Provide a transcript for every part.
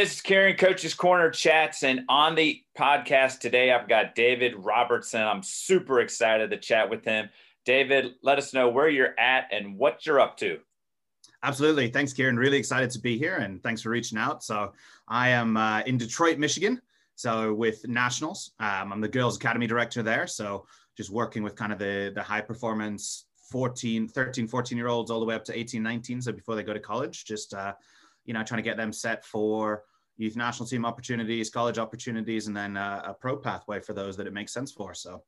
this is Kieran Coach's Corner Chats. And on the podcast today, I've got David Robertson. I'm super excited to chat with him. David, let us know where you're at and what you're up to. Absolutely. Thanks, Kieran. Really excited to be here and thanks for reaching out. So, I am uh, in Detroit, Michigan. So, with Nationals, um, I'm the Girls Academy Director there. So, just working with kind of the, the high performance 14, 13, 14 year olds all the way up to 18, 19. So, before they go to college, just, uh, you know, trying to get them set for youth national team opportunities, college opportunities, and then uh, a pro pathway for those that it makes sense for. So,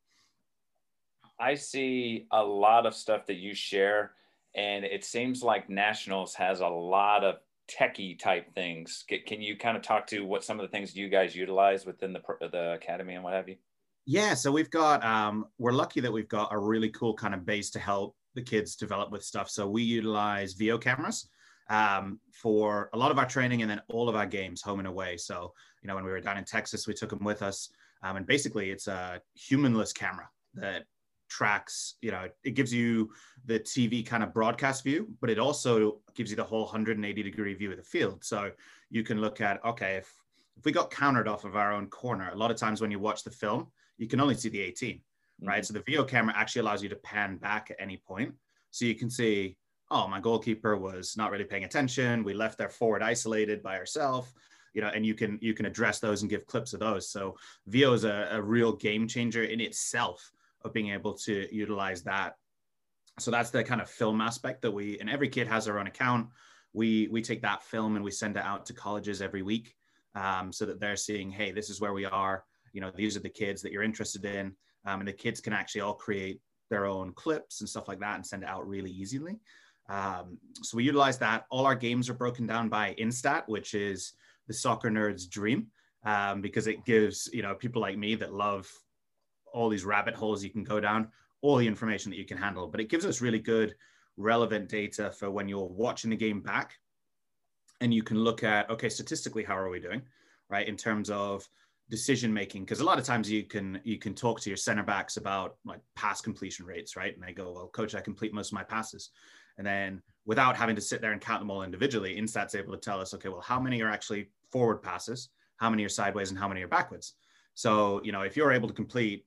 I see a lot of stuff that you share, and it seems like Nationals has a lot of techie type things. Can you kind of talk to what some of the things you guys utilize within the the academy and what have you? Yeah, so we've got um, we're lucky that we've got a really cool kind of base to help the kids develop with stuff. So we utilize Veo cameras um, for a lot of our training and then all of our games home and away. So you know when we were down in Texas, we took them with us, um, and basically it's a humanless camera that tracks you know it gives you the tv kind of broadcast view but it also gives you the whole 180 degree view of the field so you can look at okay if if we got countered off of our own corner a lot of times when you watch the film you can only see the 18 mm-hmm. right so the Veo camera actually allows you to pan back at any point so you can see oh my goalkeeper was not really paying attention we left their forward isolated by ourselves you know and you can you can address those and give clips of those so Veo is a, a real game changer in itself of being able to utilize that. So that's the kind of film aspect that we, and every kid has their own account. We we take that film and we send it out to colleges every week, um, so that they're seeing, hey, this is where we are. You know, these are the kids that you're interested in, um, and the kids can actually all create their own clips and stuff like that and send it out really easily. Um, so we utilize that. All our games are broken down by Instat, which is the soccer nerd's dream, um, because it gives you know people like me that love all these rabbit holes you can go down, all the information that you can handle. But it gives us really good, relevant data for when you're watching the game back. And you can look at, okay, statistically, how are we doing, right? In terms of decision making because a lot of times you can you can talk to your center backs about like pass completion rates right and they go well coach i complete most of my passes and then without having to sit there and count them all individually instat's able to tell us okay well how many are actually forward passes how many are sideways and how many are backwards so you know if you're able to complete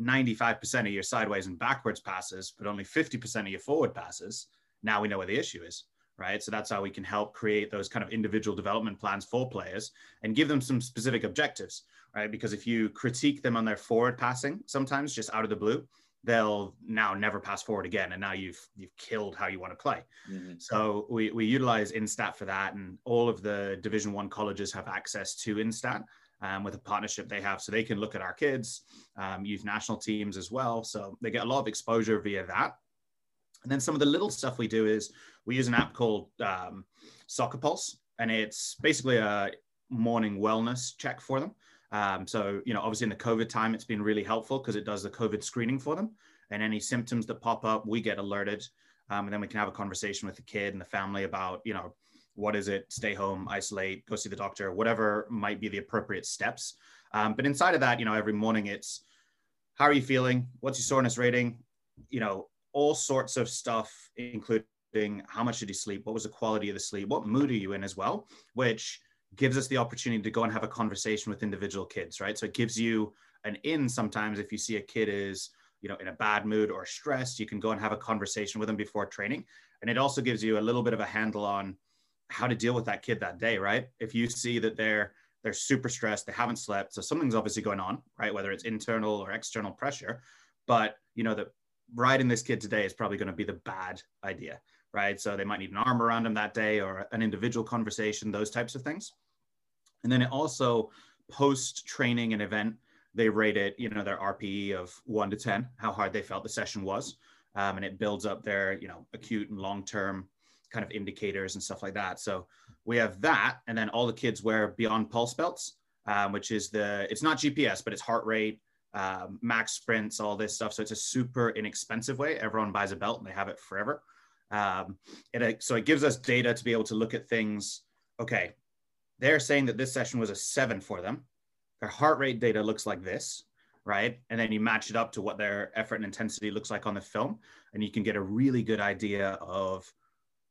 95% of your sideways and backwards passes, but only 50% of your forward passes, now we know where the issue is, right? So that's how we can help create those kind of individual development plans for players and give them some specific objectives, right? Because if you critique them on their forward passing, sometimes just out of the blue, they'll now never pass forward again and now you've you've killed how you want to play mm-hmm. so we, we utilize instat for that and all of the division one colleges have access to instat um, with a partnership they have. So they can look at our kids, um, youth national teams as well. So they get a lot of exposure via that. And then some of the little stuff we do is we use an app called um, Soccer Pulse, and it's basically a morning wellness check for them. Um, so, you know, obviously in the COVID time, it's been really helpful because it does the COVID screening for them. And any symptoms that pop up, we get alerted. Um, and then we can have a conversation with the kid and the family about, you know, what is it? Stay home isolate go see the doctor whatever might be the appropriate steps. Um, but inside of that you know every morning it's how are you feeling? What's your soreness rating? You know all sorts of stuff including how much did you sleep? What was the quality of the sleep? What mood are you in as well? Which gives us the opportunity to go and have a conversation with individual kids right so it gives you an in sometimes if you see a kid is you know in a bad mood or stressed you can go and have a conversation with them before training and it also gives you a little bit of a handle on how to deal with that kid that day, right? If you see that they're they're super stressed, they haven't slept, so something's obviously going on, right? Whether it's internal or external pressure, but you know that riding this kid today is probably going to be the bad idea, right? So they might need an arm around them that day or an individual conversation, those types of things. And then it also post training and event, they rate it, you know, their RPE of one to 10, how hard they felt the session was. Um, and it builds up their, you know, acute and long term kind of indicators and stuff like that. So we have that, and then all the kids wear Beyond Pulse belts, um, which is the it's not GPS, but it's heart rate, um, max sprints, all this stuff. So it's a super inexpensive way. Everyone buys a belt and they have it forever. Um, it, so it gives us data to be able to look at things. Okay, they're saying that this session was a seven for them. Their heart rate data looks like this, right? And then you match it up to what their effort and intensity looks like on the film, and you can get a really good idea of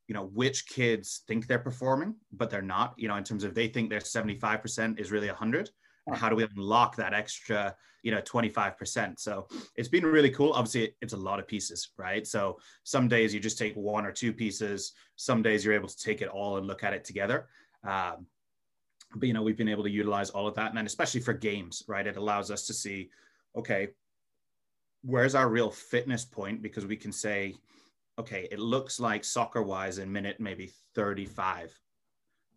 you know which kids think they're performing but they're not you know in terms of they think their 75% is really 100 and how do we unlock that extra you know 25% so it's been really cool. Obviously it's a lot of pieces right? So some days you just take one or two pieces. Some days you're able to take it all and look at it together. Um, but you know we've been able to utilize all of that and then especially for games right it allows us to see okay where's our real fitness point because we can say okay it looks like soccer wise in minute maybe 35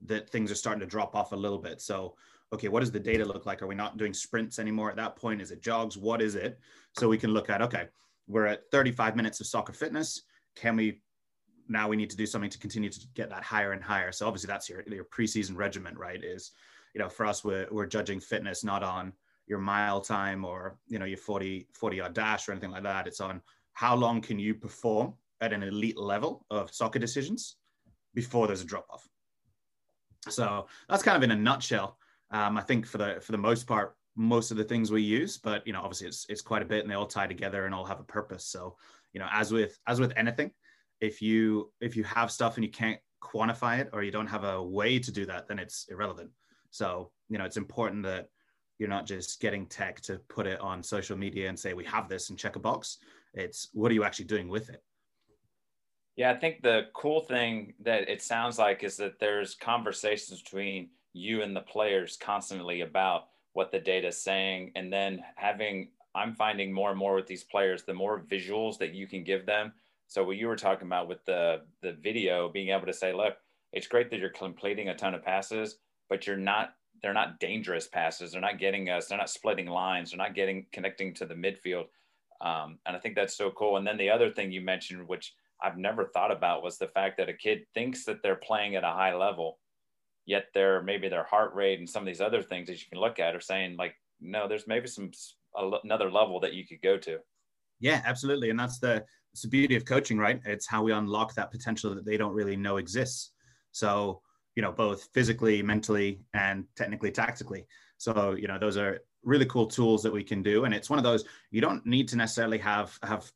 that things are starting to drop off a little bit so okay, what does the data look like? Are we not doing sprints anymore at that point? Is it jogs? What is it? So we can look at, okay, we're at 35 minutes of soccer fitness. Can we, now we need to do something to continue to get that higher and higher. So obviously that's your, your preseason regimen, right? Is, you know, for us, we're, we're judging fitness not on your mile time or, you know, your 40, 40 yard dash or anything like that. It's on how long can you perform at an elite level of soccer decisions before there's a drop off. So that's kind of in a nutshell um, I think for the for the most part, most of the things we use, but you know, obviously it's it's quite a bit, and they all tie together and all have a purpose. So, you know, as with as with anything, if you if you have stuff and you can't quantify it or you don't have a way to do that, then it's irrelevant. So, you know, it's important that you're not just getting tech to put it on social media and say we have this and check a box. It's what are you actually doing with it? Yeah, I think the cool thing that it sounds like is that there's conversations between you and the players constantly about what the data is saying and then having i'm finding more and more with these players the more visuals that you can give them so what you were talking about with the the video being able to say look it's great that you're completing a ton of passes but you're not they're not dangerous passes. They're not getting us they're not splitting lines they're not getting connecting to the midfield. Um, and i think that's so cool. And then the other thing you mentioned which i've never thought about was the fact that a kid thinks that they're playing at a high level yet their maybe their heart rate and some of these other things that you can look at are saying like no there's maybe some another level that you could go to yeah absolutely. And that's the it's the beauty of coaching right? It's how we unlock that potential that they don't really know exists. So you know both physically mentally and technically tactically. So you know those are really cool tools that we can do. And it's one of those you don't need to necessarily have have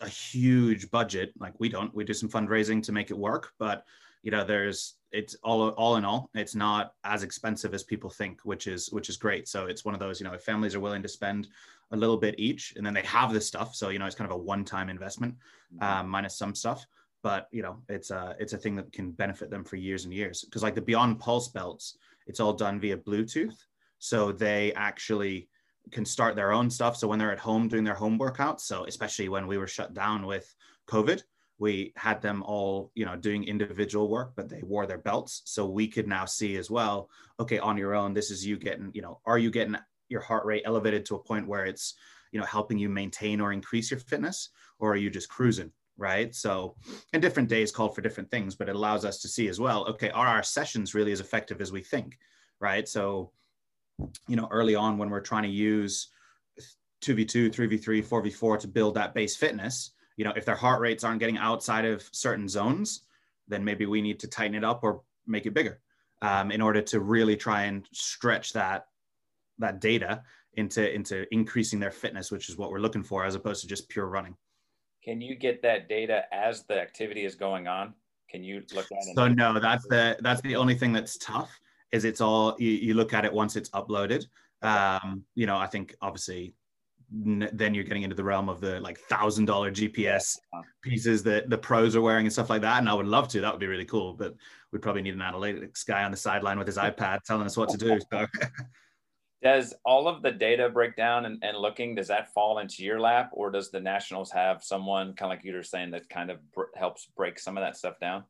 a huge budget. Like we don't. We do some fundraising to make it work. But you know there's it's all all in all it's not as expensive as people think which is which is great. So it's one of those you know if families are willing to spend a little bit each and then they have this stuff so you know it's kind of a one-time investment um, minus some stuff. But you know it's a it's a thing that can benefit them for years and years. Because like the beyond pulse belts it's all done via bluetooth so they actually can start their own stuff. So when they're at home doing their home workouts so especially when we were shut down with covid we had them all you know doing individual work but they wore their belts. So we could now see as well okay on your own this is you getting you know are you getting your heart rate elevated to a point where it's you know helping you maintain or increase your fitness? Or are you just cruising right? So and different days called for different things but it allows us to see as well okay are our sessions really as effective as we think right? So you know early on when we're trying to use 2v2 3v3 4v4 to build that base fitness you know, if their heart rates aren't getting outside of certain zones, then maybe we need to tighten it up or make it bigger um, in order to really try and stretch that that data into into increasing their fitness, which is what we're looking for, as opposed to just pure running. Can you get that data as the activity is going on? Can you look at it? So no, that's the that's the only thing that's tough. Is it's all you, you look at it once it's uploaded. Um, you know, I think obviously then you're getting into the realm of the like thousand dollar GPS pieces that the pros are wearing and stuff like that. And I would love to. That would be really cool. But we'd probably need an analytics guy on the sideline with his iPad telling us what to do. So. does all of the data breakdown and, and looking does that fall into your lap, or does the Nationals have someone kind of like you were saying that kind of br- helps break some of that stuff down?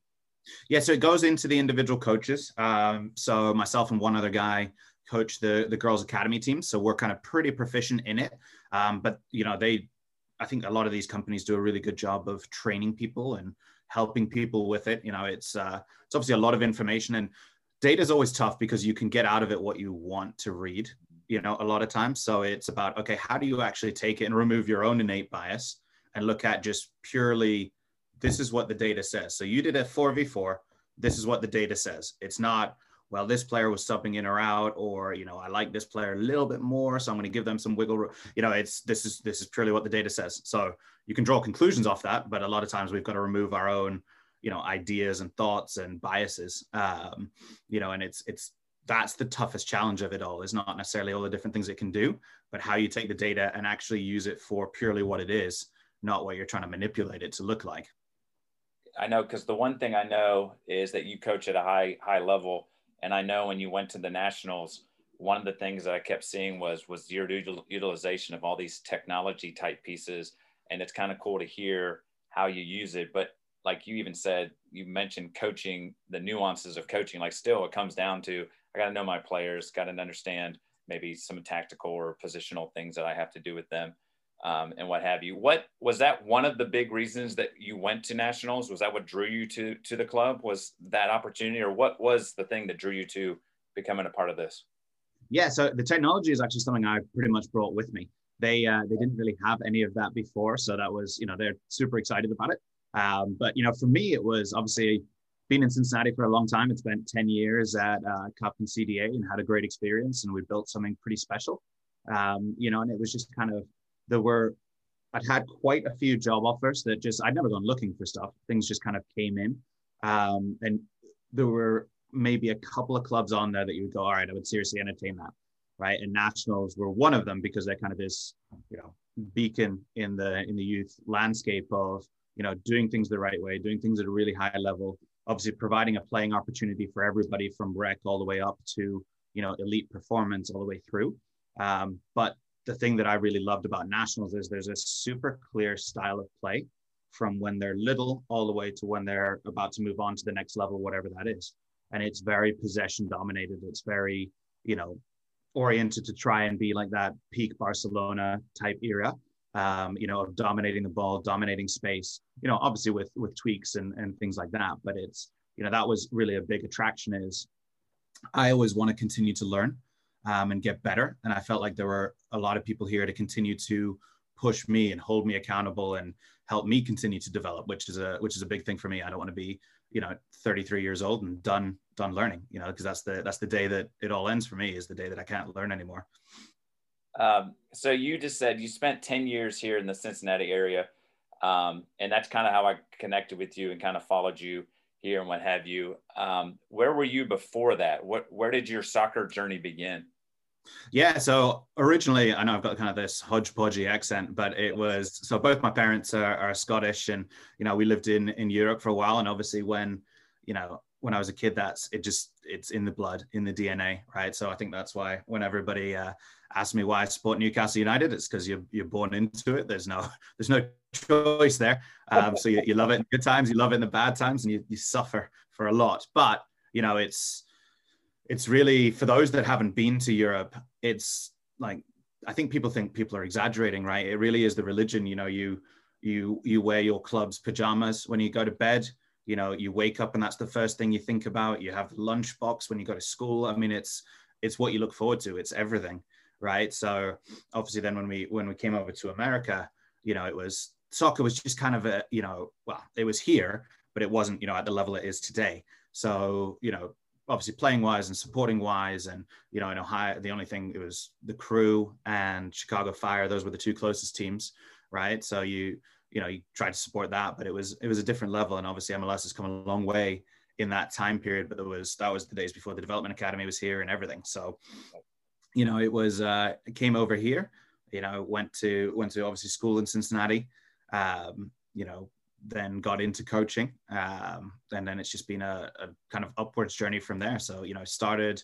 Yeah, so it goes into the individual coaches. Um, so myself and one other guy coach the the girls academy team. So we're kind of pretty proficient in it. Um, but you know they i think a lot of these companies do a really good job of training people and helping people with it. You know it's uh, it's obviously a lot of information and data is always tough because you can get out of it what you want to read you know a lot of times. So it's about okay how do you actually take it and remove your own innate bias and look at just purely this is what the data says. So you did a 4v4 this is what the data says. It's not well, this player was subbing in or out, or you know, I like this player a little bit more, so I'm going to give them some wiggle room. You know, it's this is this is purely what the data says. So you can draw conclusions off that, but a lot of times we've got to remove our own, you know ideas and thoughts and biases um, you know and it's it's that's the toughest challenge of it all is not necessarily all the different things it can do but how you take the data and actually use it for purely what it is not what you're trying to manipulate it to look like i know because the one thing i know is that you coach at a high high level and i know when you went to the nationals one of the things that i kept seeing was was your utilization of all these technology type pieces. And it's kind of cool to hear how you use it. But like you even said, you mentioned coaching, the nuances of coaching. Like, still, it comes down to I got to know my players, got to understand maybe some tactical or positional things that I have to do with them, um, and what have you. What was that one of the big reasons that you went to nationals? Was that what drew you to to the club? Was that opportunity, or what was the thing that drew you to becoming a part of this? Yeah, so the technology is actually something I pretty much brought with me. They uh, they didn't really have any of that before, so that was you know they're super excited about it. Um, but you know, for me, it was obviously been in Cincinnati for a long time. It's spent 10 years at uh, Cup and CDA and had a great experience, and we built something pretty special. Um, you know, and it was just kind of there were I'd had quite a few job offers that just I'd never gone looking for stuff. Things just kind of came in, um, and there were maybe a couple of clubs on there that you would go, all right, I would seriously entertain that, right? And nationals were one of them because they're kind of this, you know, beacon in the in the youth landscape of you know, doing things the right way, doing things at a really high level, obviously providing a playing opportunity for everybody from rec all the way up to, you know, elite performance all the way through. Um, but the thing that I really loved about nationals is there's a super clear style of play from when they're little all the way to when they're about to move on to the next level, whatever that is. And it's very possession dominated. It's very, you know, oriented to try and be like that peak Barcelona type era um, you know, of dominating the ball, dominating space, you know, obviously with with tweaks and, and things like that. But it's, you know, that was really a big attraction is I always want to continue to learn um, and get better. And I felt like there were a lot of people here to continue to push me and hold me accountable and help me continue to develop, which is a which is a big thing for me. I don't want to be, you know, 33 years old and done done learning, you know, because that's the that's the day that it all ends for me is the day that I can't learn anymore. Um, so you just said you spent 10 years here in the Cincinnati area. Um, and that's kind of how I connected with you and kind of followed you here and what have you. Um, where were you before that? What, where did your soccer journey begin? Yeah, so originally, I know I've got kind of this hodgepodgey accent, but it was so both my parents are, are Scottish, and you know we lived in in Europe for a while, and obviously when you know when I was a kid, that's it just it's in the blood, in the DNA, right? So I think that's why when everybody uh, asks me why I support Newcastle United, it's because you're you're born into it. There's no there's no choice there. Um, so you, you love it in good times, you love it in the bad times, and you, you suffer for a lot. But you know, it's it's really for those that haven't been to Europe, it's like I think people think people are exaggerating, right? It really is the religion. You know, you you you wear your club's pajamas when you go to bed you know you wake up and that's the first thing you think about you have lunchbox when you go to school i mean it's it's what you look forward to it's everything right so obviously then when we when we came over to america you know it was soccer was just kind of a you know well it was here but it wasn't you know at the level it is today so you know obviously playing wise and supporting wise and you know in ohio the only thing it was the crew and chicago fire those were the two closest teams right so you you know, you tried to support that, but it was it was a different level. And obviously MLS has come a long way in that time period. But there was that was the days before the development academy was here and everything. So, you know, it was uh came over here, you know, went to went to obviously school in Cincinnati. Um, you know, then got into coaching. Um, and then it's just been a, a kind of upwards journey from there. So, you know, started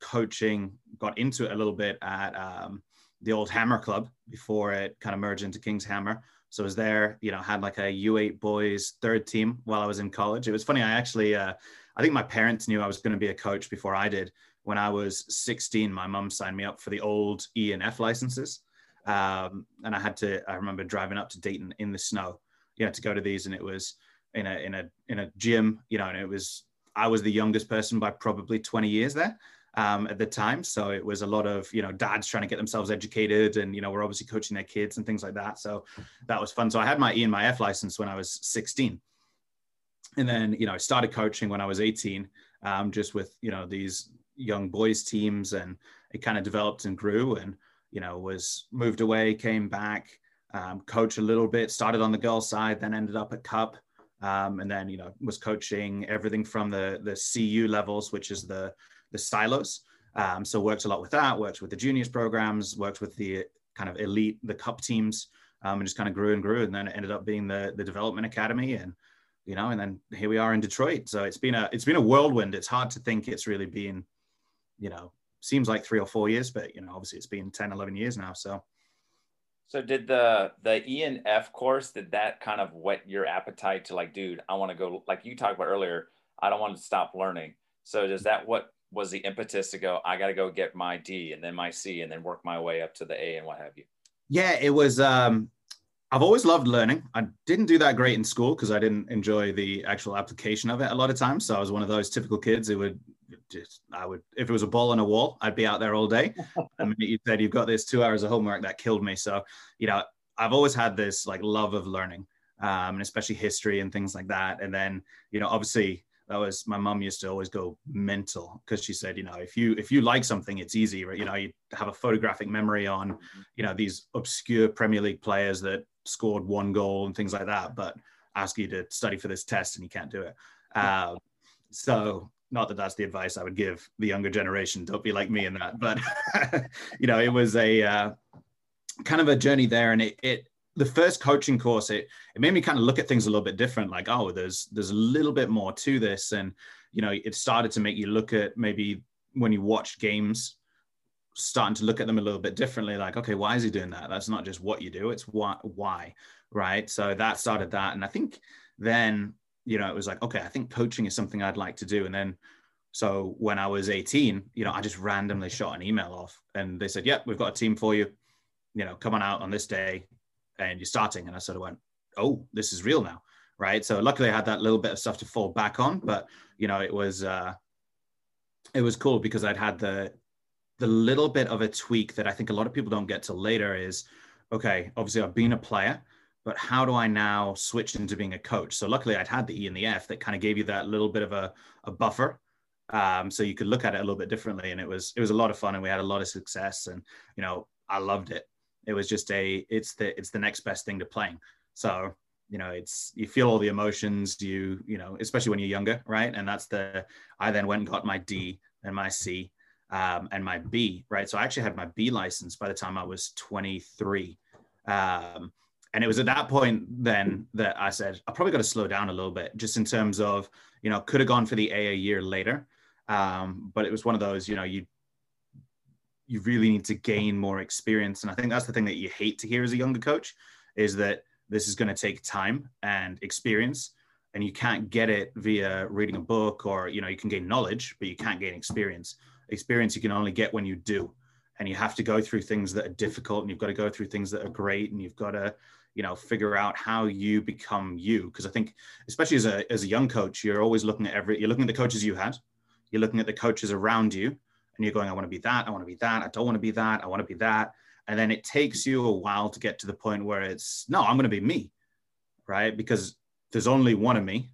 coaching, got into it a little bit at um, the old Hammer Club before it kind of merged into Kings Hammer. So I was there, you know, had like a U8 boys third team while I was in college. It was funny. I actually, uh, I think my parents knew I was going to be a coach before I did. When I was 16, my mum signed me up for the old E and F licenses. Um, and I had to, I remember driving up to Dayton in the snow, you know, to go to these. And it was in a, in a, in a gym, you know, and it was, I was the youngest person by probably 20 years there um, at the time. So it was a lot of, you know, dads trying to get themselves educated and, you know, we're obviously coaching their kids and things like that. So that was fun. So I had my E and my F license when I was 16. And then, you know, I started coaching when I was 18, um, just with, you know, these young boys teams and it kind of developed and grew and, you know, was moved away, came back, um, coach a little bit, started on the girls side, then ended up at Cup. um, and then you know was coaching everything from the the cu levels which is the the silos. Um, so worked a lot with that worked with the juniors programs worked with the kind of elite the cup teams um, and just kind of grew and grew and then it ended up being the the development academy and you know and then here we are in detroit. So it's been a it's been a whirlwind. It's hard to think it's really been you know seems like three or four years but you know obviously it's been 10 11 years now. So so did the the E and F course did that kind of whet your appetite to like, dude, I want to go like you talked about earlier. I don't want to stop learning. So does that what was the impetus to go? I got to go get my D and then my C and then work my way up to the A and what have you? Yeah, it was. um I've always loved learning. I didn't do that great in school because I didn't enjoy the actual application of it a lot of times. So I was one of those typical kids who would just, I would, if it was a ball on a wall, I'd be out there all day. I mean, you said you've got this two hours of homework that killed me. So, you know, I've always had this like love of learning, um, and especially history and things like that. And then, you know, obviously that was my mom used to always go mental because she said, you know, if you if you like something, it's easy, right? You know, you have a photographic memory on, you know, these obscure Premier League players that scored one goal and things like that, but ask you to study for this test and you can't do it. Uh, so not that that's the advice I would give the younger generation. Don't be like me in that. But you know, it was a uh, kind of a journey there, and it, it the first coaching course it it made me kind of look at things a little bit different. Like, oh, there's there's a little bit more to this, and you know, it started to make you look at maybe when you watch games starting to look at them a little bit differently like okay why is he doing that that's not just what you do it's why why right so that started that and i think then you know, it was like, okay, I think coaching is something I'd like to do. And then, so when I was 18, you know, I just randomly shot an email off and they said, yep, we've got a team for you. You know, come on out on this day and you're starting. And I sort of went, oh, this is real now. Right. So luckily I had that little bit of stuff to fall back on, but you know, it was, uh, it was cool because I'd had the, the little bit of a tweak that I think a lot of people don't get to later is, okay, obviously I've been a player, but how do I now switch into being a coach? So luckily I'd had the E and the F that kind of gave you that little bit of a, a buffer. Um, so you could look at it a little bit differently. And it was, it was a lot of fun and we had a lot of success and, you know, I loved it. It was just a, it's the, it's the next best thing to playing. So, you know, it's, you feel all the emotions you, you know, especially when you're younger. Right. And that's the, I then went and got my D and my C um, and my B, right? So I actually had my B license by the time I was 23. Um, and it was at that point then that I said, I probably got to slow down a little bit, just in terms of, you know, could have gone for the A a year later. Um, but it was one of those, you know, you you really need to gain more experience. And I think that's the thing that you hate to hear as a younger coach is that this is going to take time and experience. And you can't get it via reading a book or, you know, you can gain knowledge, but you can't gain experience. Experience you can only get when you do. And you have to go through things that are difficult and you've got to go through things that are great and you've got to, you know figure out how you become you. Because i think especially as a as a young coach you're always looking at every you're looking at the coaches you had. You're looking at the coaches around you and you're going i want to be that i want to be that i don't want to be that i want to be that. And then it takes you a while to get to the point where it's no i'm going to be me right? Because there's only one of me.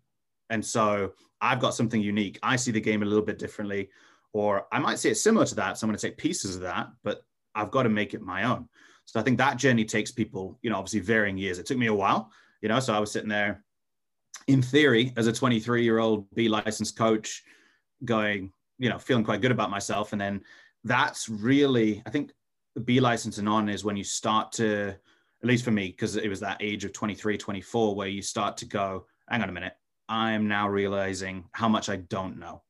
And so i've got something unique. I see the game a little bit differently. Or i might see it similar to that so i'm going to take pieces of that but i've got to make it my own so I think that journey takes people, you know, obviously varying years. It took me a while, you know, so I was sitting there in theory as a 23 year old B licensed coach going, you know, feeling quite good about myself. And then that's really, I think the B license and on is when you start to, at least for me, because it was that age of 23, 24, where you start to go, hang on a minute, I'm now realizing how much I don't know.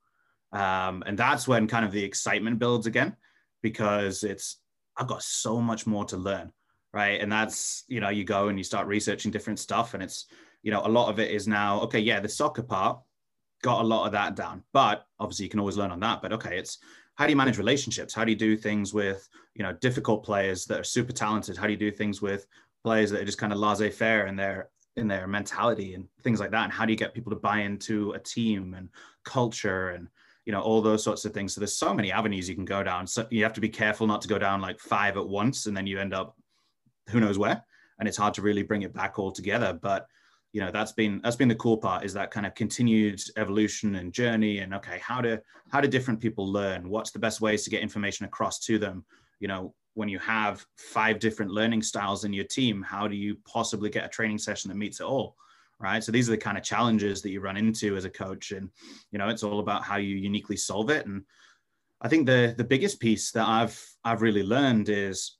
Um, and that's when kind of the excitement builds again because it's I've got so much more to learn, right? And that's you know you go and you start researching different stuff, and it's you know a lot of it is now okay, yeah, the soccer part got a lot of that down, but obviously you can always learn on that. But okay, it's how do you manage relationships? How do you do things with you know difficult players that are super talented? How do you do things with players that are just kind of laissez-faire in their in their mentality and things like that? And how do you get people to buy into a team and culture and you know all those sorts of things. So there's so many avenues you can go down. So you have to be careful not to go down like five at once and then you end up who knows where and it's hard to really bring it back all together but you know that's been that's been the cool part is that kind of continued evolution and journey and okay how do how do different people learn? What's the best ways to get information across to them? You know when you have five different learning styles in your team how do you possibly get a training session that meets it all right? So these are the kind of challenges that you run into as a coach, and you know, it's all about how you uniquely solve it. And I think the the biggest piece that I've I've really learned is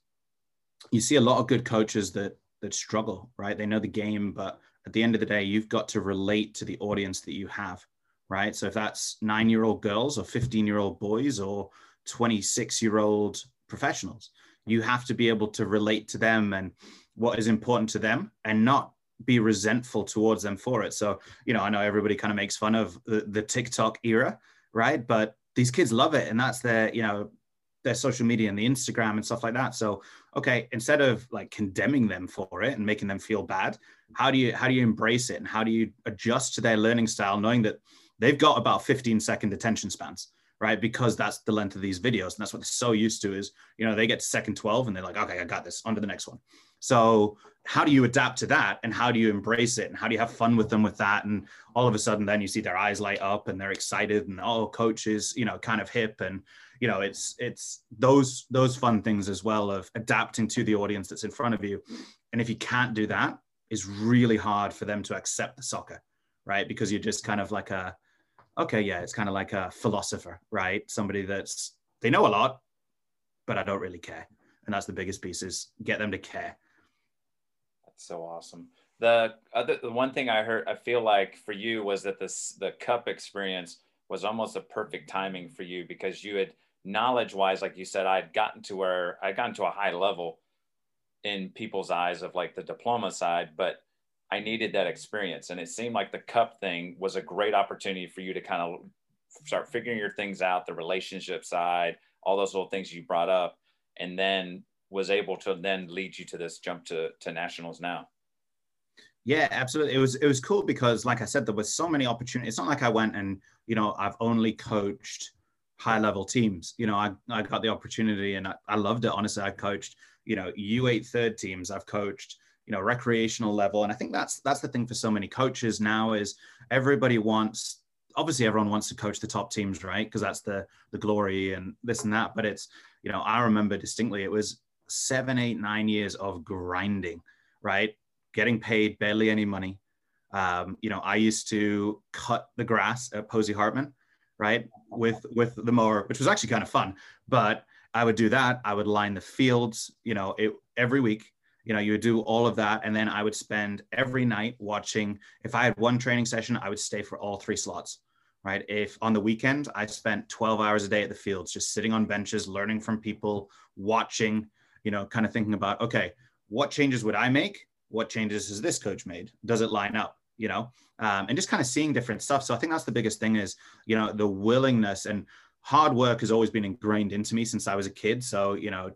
you see a lot of good coaches that that struggle, right? They know the game, but at the end of the day, you've got to relate to the audience that you have, right? So if that's nine year old girls or 15 year old boys or 26 year old professionals, you have to be able to relate to them and what is important to them and not be resentful towards them for it. So, you know, I know everybody kind of makes fun of the, the TikTok era, right? But these kids love it and that's their, you know, their social media and the Instagram and stuff like that. So, okay, instead of like condemning them for it and making them feel bad, how do you how do you embrace it and how do you adjust to their learning style, knowing that they've got about 15 second attention spans, right? Because that's the length of these videos, and that's what they're so used to. Is you know they get to second 12 and they're like, okay, I got this. On to the next one. So how do you adapt to that and how do you embrace it and how do you have fun with them with that and all of a sudden then you see their eyes light up and they're excited and oh coach is you know kind of hip and you know it's it's those those fun things as well of adapting to the audience that's in front of you and if you can't do that is really hard for them to accept the soccer right because you're just kind of like a okay yeah it's kind of like a philosopher right? Somebody that's they know a lot but i don't really care. And that's the biggest piece is get them to care. That's so awesome. The other the one thing i heard i feel like for you was that this the cup experience was almost a perfect timing for you because you had knowledge wise, like you said, I'd gotten to where I'd gotten to a high level in people's eyes of like the diploma side, but I needed that experience. And it seemed like the cup thing was a great opportunity for you to kind of start figuring your things out, the relationship side, all those little things you brought up, and then was able to then lead you to this jump to, to nationals now. Yeah, absolutely. It was it was cool because, like I said, there was so many opportunities. It's not like I went and you know I've only coached high level teams. You know, I, I got the opportunity and I, I loved it. Honestly, I coached, you know, U8 third teams. I've coached, you know, recreational level. And I think that's that's the thing for so many coaches now is everybody wants obviously everyone wants to coach the top teams, right? Because that's the the glory and this and that. But it's, you know, I remember distinctly it was seven, eight, nine years of grinding, right? Getting paid barely any money. Um, you know, I used to cut the grass at Posey Hartman right? With with the mower, which was actually kind of fun. But I would do that. I would line the fields, you know, it, every week. You know, you would do all of that, and then I would spend every night watching. If I had one training session, I would stay for all three slots. Right. If on the weekend I spent 12 hours a day at the fields, just sitting on benches, learning from people, watching, you know, kind of thinking about, okay, what changes would I make? What changes has this coach made? Does it line up? You know, um, and just kind of seeing different stuff. So I think that's the biggest thing is, you know, the willingness and hard work has always been ingrained into me since I was a kid. So, you know,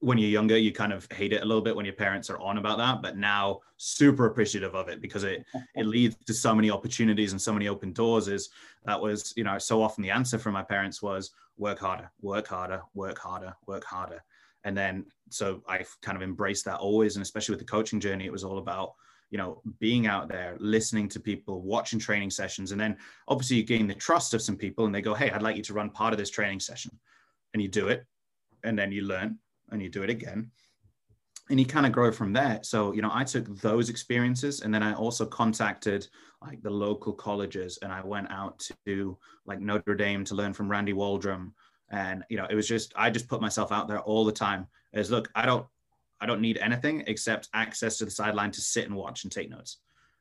when you're younger, you kind of hate it a little bit when your parents are on about that, but now super appreciative of it because it it leads to so many opportunities and so many open doors. Is that was you know so often the answer from my parents was work harder, work harder, work harder, work harder, and then so I kind of embraced that always, and especially with the coaching journey, it was all about you know being out there listening to people watching training sessions. And then obviously you gain the trust of some people and they go hey i'd like you to run part of this training session. And you do it and then you learn and you do it again and you kind of grow from there so you know i took those experiences and then i also contacted like the local colleges and i went out to like notre dame to learn from randy waldrum and you know it was just i just put myself out there all the time as look i don't I don't need anything except access to the sideline to sit and watch and take notes.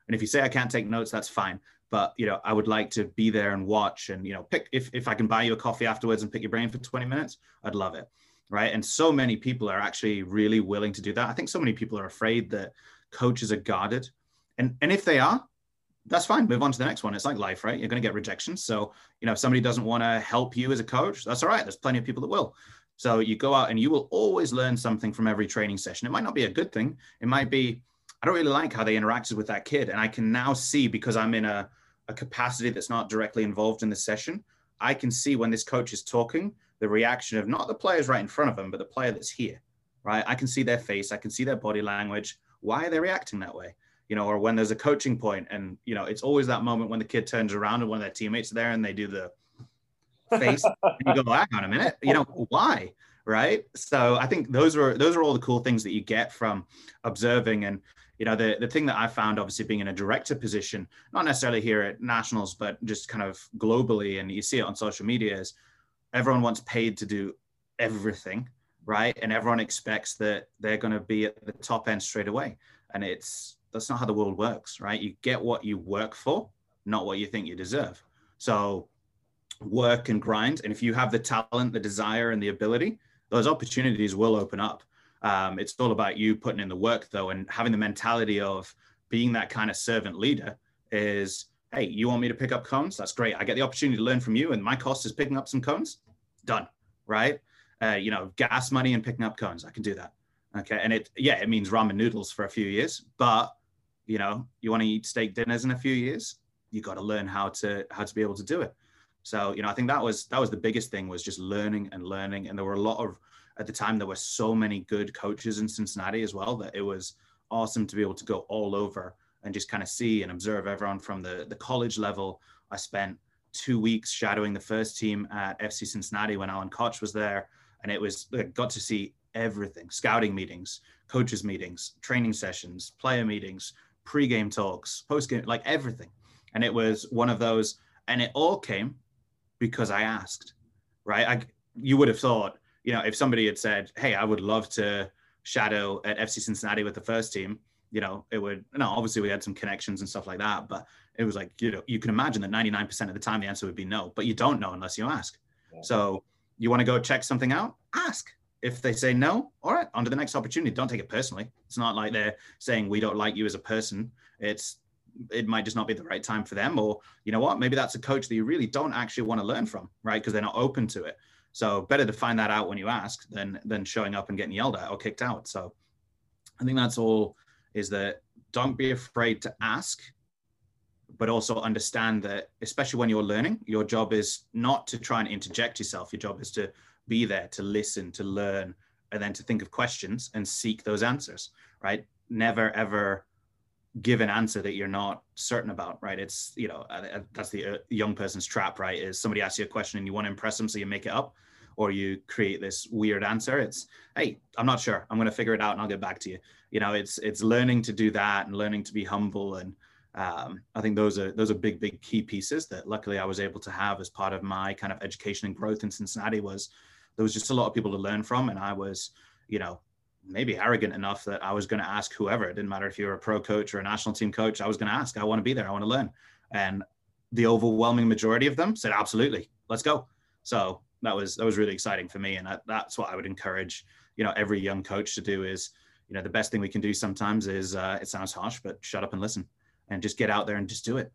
And if you say I can't take notes, that's fine. But you know, I would like to be there and watch and you know, pick if if I can buy you a coffee afterwards and pick your brain for 20 minutes, I'd love it. Right. And so many people are actually really willing to do that. I think so many people are afraid that coaches are guarded. And and if they are, that's fine. Move on to the next one. It's like life, right? You're going to get rejections. So, you know, if somebody doesn't want to help you as a coach, that's all right. There's plenty of people that will. So you go out and you will always learn something from every training session. It might not be a good thing. It might be, I don't really like how they interacted with that kid. And I can now see because I'm in a, a capacity that's not directly involved in the session, I can see when this coach is talking, the reaction of not the players right in front of them, but the player that's here, right? I can see their face, I can see their body language. Why are they reacting that way? You know, or when there's a coaching point and, you know, it's always that moment when the kid turns around and one of their teammates are there and they do the, face and you go back on a minute you know why right so i think those are those are all the cool things that you get from observing and you know, the, the thing that I found, obviously being in a director position, not necessarily here at nationals, but just kind of globally, and you see it on social media, is everyone wants paid to do everything, right? And everyone expects that they're going to be at the top end straight away. And it's that's not how the world works, right? You get what you work for, not what you think you deserve. So work and grind. And if you have the talent, the desire, and the ability, those opportunities will open up. Um, it's all about you putting in the work though, and having the mentality of being that kind of servant leader is, hey, you want me to pick up cones? That's great. I get the opportunity to learn from you, and my cost is picking up some cones. Done. Right. Uh, you know, gas money and picking up cones. I can do that. Okay. And it, yeah, it means ramen noodles for a few years, but you know, you want to eat steak dinners in a few years, you got to learn how to how to be able to do it. So, you know, I think that was that was the biggest thing was just learning and learning. And there were a lot of at the time there were so many good coaches in Cincinnati as well that it was awesome to be able to go all over and just kind of see and observe everyone from the the college level. I spent two weeks shadowing the first team at FC Cincinnati when Alan Koch was there, and it was I got to see everything: scouting meetings, coaches meetings, training sessions, player meetings, pre-game talks, post-game, like everything. And it was one of those, and it all came because I asked, right? I you would have thought you know, if somebody had said, "Hey, I would love to shadow at FC Cincinnati with the first team," you know, it would. No, obviously we had some connections and stuff like that, but it was like you know, you can imagine that 99% of the time the answer would be no, but you don't know unless you ask. Yeah. So you want to go check something out? Ask. If they say no, all right, on to the next opportunity. Don't take it personally. It's not like they're saying we don't like you as a person. It's it might just not be the right time for them or you know what maybe that's a coach that you really don't actually want to learn from right because they're not open to it so better to find that out when you ask than than showing up and getting yelled at or kicked out. So I think that's all is that don't be afraid to ask, but also understand that especially when you're learning, your job is not to try and interject yourself. Your job is to be there, to listen, to learn, and then to think of questions and seek those answers, right? Never ever give an answer that you're not certain about, right? It's, you know, that's the uh, young person's trap, right? Is somebody asks you a question and you want to impress them, so you make it up or you create this weird answer it's hey i'm not sure. I'm going to figure it out and i'll get back to you. You know it's it's learning to do that and learning to be humble and um, i think those are those are big big key pieces that luckily i was able to have as part of my kind of education and growth in cincinnati was there was just a lot of people to learn from and i was you know maybe arrogant enough that i was going to ask whoever. It didn't matter if you were a pro coach or a national team coach i was going to ask i want to be there. I want to learn. And the overwhelming majority of them said absolutely. Let's go. So that was that was really exciting for me, and I, that's what I would encourage you know every young coach to do is you know the best thing we can do sometimes is uh, it sounds harsh, but shut up and listen, and just get out there and just do it.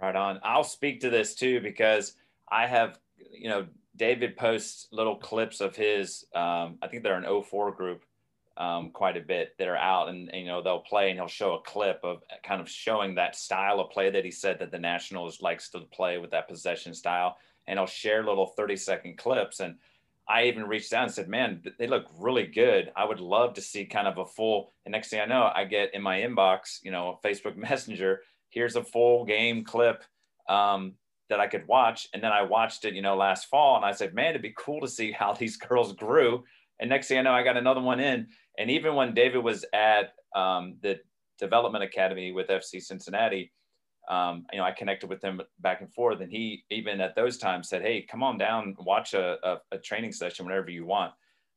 Right on. I'll speak to this too because I have you know David posts little clips of his. Um, I think they're an 04 group um, quite a bit that are out and, and, you know they'll play and he'll show a clip of kind of showing that style of play that he said that the nationals likes to play with that possession style and I'll share little 30 second clips. And I even reached out and said, man, they look really good. I would love to see kind of a full, and next thing I know, I get in my inbox, you know, Facebook Messenger, here's a full game clip um, that I could watch. And then I watched it, you know, last fall and I said, man, it'd be cool to see how these girls grew. And next thing I know, I got another one in. And even when David was at um, the development academy with FC Cincinnati, um, you know, I connected with him back and forth, and he even at those times said, "Hey, come on down, watch a, a, a training session whenever you want."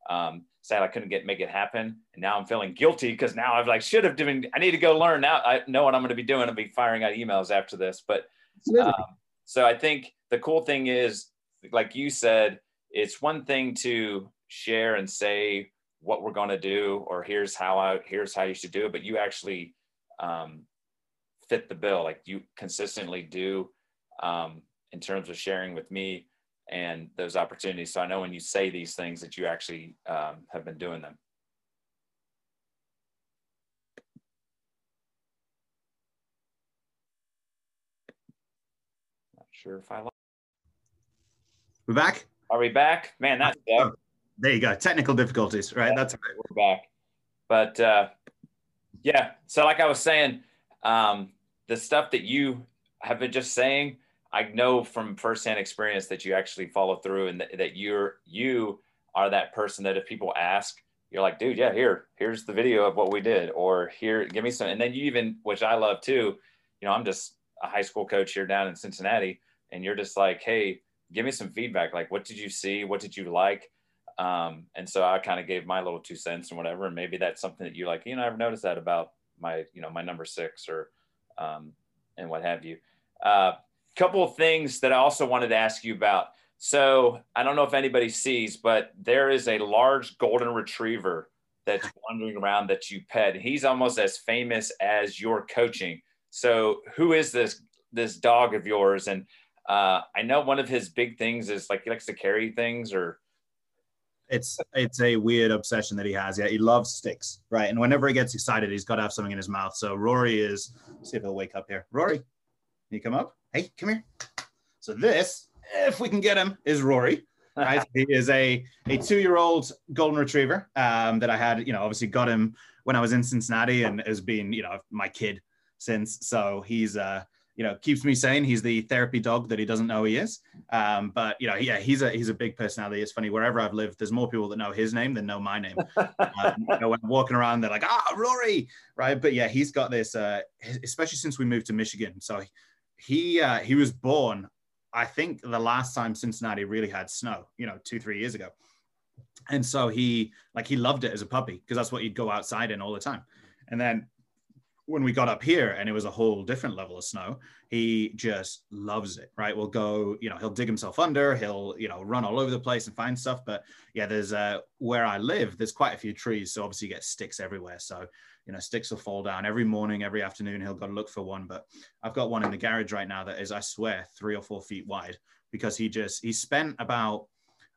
Um, sad I couldn't get make it happen, and now I'm feeling guilty because now I've like should have doing. I need to go learn now. I know what I'm going to be doing. I'll be firing out emails after this, but um, so I think the cool thing is, like you said, it's one thing to share and say what we're going to do, or here's how I here's how you should do it, but you actually um, fit the bill like you consistently do um, in terms of sharing with me and those opportunities. So I know when you say these things that you actually um, have been doing them. Not sure if I. We're back. Are we back? Man, that's oh, there you go. Technical difficulties, right? Yeah, that's right. We're back. But uh, yeah, so like I was saying, um, the stuff that you have been just saying, I know from firsthand experience that you actually follow through and that, that you're you are that person that if people ask, you're like, dude, yeah, here, here's the video of what we did, or here, give me some. And then you even, which I love too, you know, I'm just a high school coach here down in Cincinnati, and you're just like, hey, give me some feedback. Like, what did you see? What did you like? Um, and so I kind of gave my little two cents and whatever. And maybe that's something that you like, you know, I've noticed that about my, you know, my number six or, um, and what have you. A uh, couple of things that I also wanted to ask you about. So I don't know if anybody sees, but there is a large golden retriever that's wandering around that you pet. He's almost as famous as your coaching. So who is this this dog of yours? And uh, I know one of his big things is like he likes to carry things or it's it's a weird obsession that he has. Yeah, he loves sticks, right? And whenever he gets excited, he's got to have something in his mouth. So Rory is see if he'll wake up here. Rory, can you come up? Hey, come here. So this if we can get him, is Rory. Right, he is a a two year old golden retriever um, that I had. You know, obviously got him when I was in Cincinnati, and has been you know my kid since. So he's uh you know keeps me sane. He's the therapy dog that he doesn't know he is. Um, but you know, yeah, he's a he's a big personality. It's funny wherever I've lived, there's more people that know his name than know my name. um, you know, when I'm walking around, they're like, ah, Rory, right? But yeah, he's got this, uh, especially since we moved to Michigan. So he uh, he was born I think the last time Cincinnati really had snow, you know, two, three years ago. And so he, like, he loved it as a puppy because that's what you'd go outside in all the time. And then when we got up here and it was a whole different level of snow, he just loves it, right? We'll go, you know, he'll dig himself under, he'll, you know, run all over the place and find stuff. But yeah, there's uh, where I live, there's quite a few trees. So obviously you get sticks everywhere. So you know, sticks will fall down every morning, every afternoon. He'll go to look for one. But I've got one in the garage right now that is, I swear, three or four feet wide because he just he spent about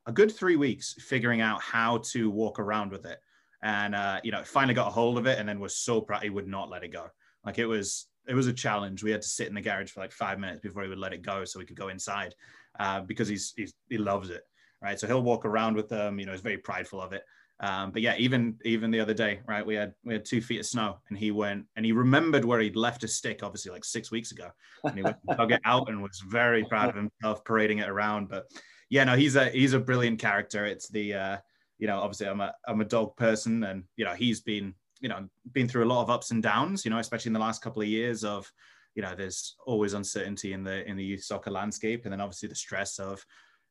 a good three weeks figuring out how to walk around with it. And uh, you know, finally got a hold of it and then was so proud he would not let it go. Like it was it was a challenge. We had to sit in the garage for like five minutes before he would let it go so we could go inside uh, because he's, he's he loves it. Right. So he'll walk around with them, you know, he's very prideful of it. Um, but yeah, even even the other day, right, we had we had two feet of snow, and he went and he remembered where he'd left his stick, obviously like six weeks ago, and he went and dug it out and was very proud of himself parading it around. But yeah, no, he's a he's a brilliant character. It's the uh, you know, obviously I'm a I'm a dog person, and you know he's been you know been through a lot of ups and downs, you know, especially in the last couple of years of you know there's always uncertainty in the in the youth soccer landscape, and then obviously the stress of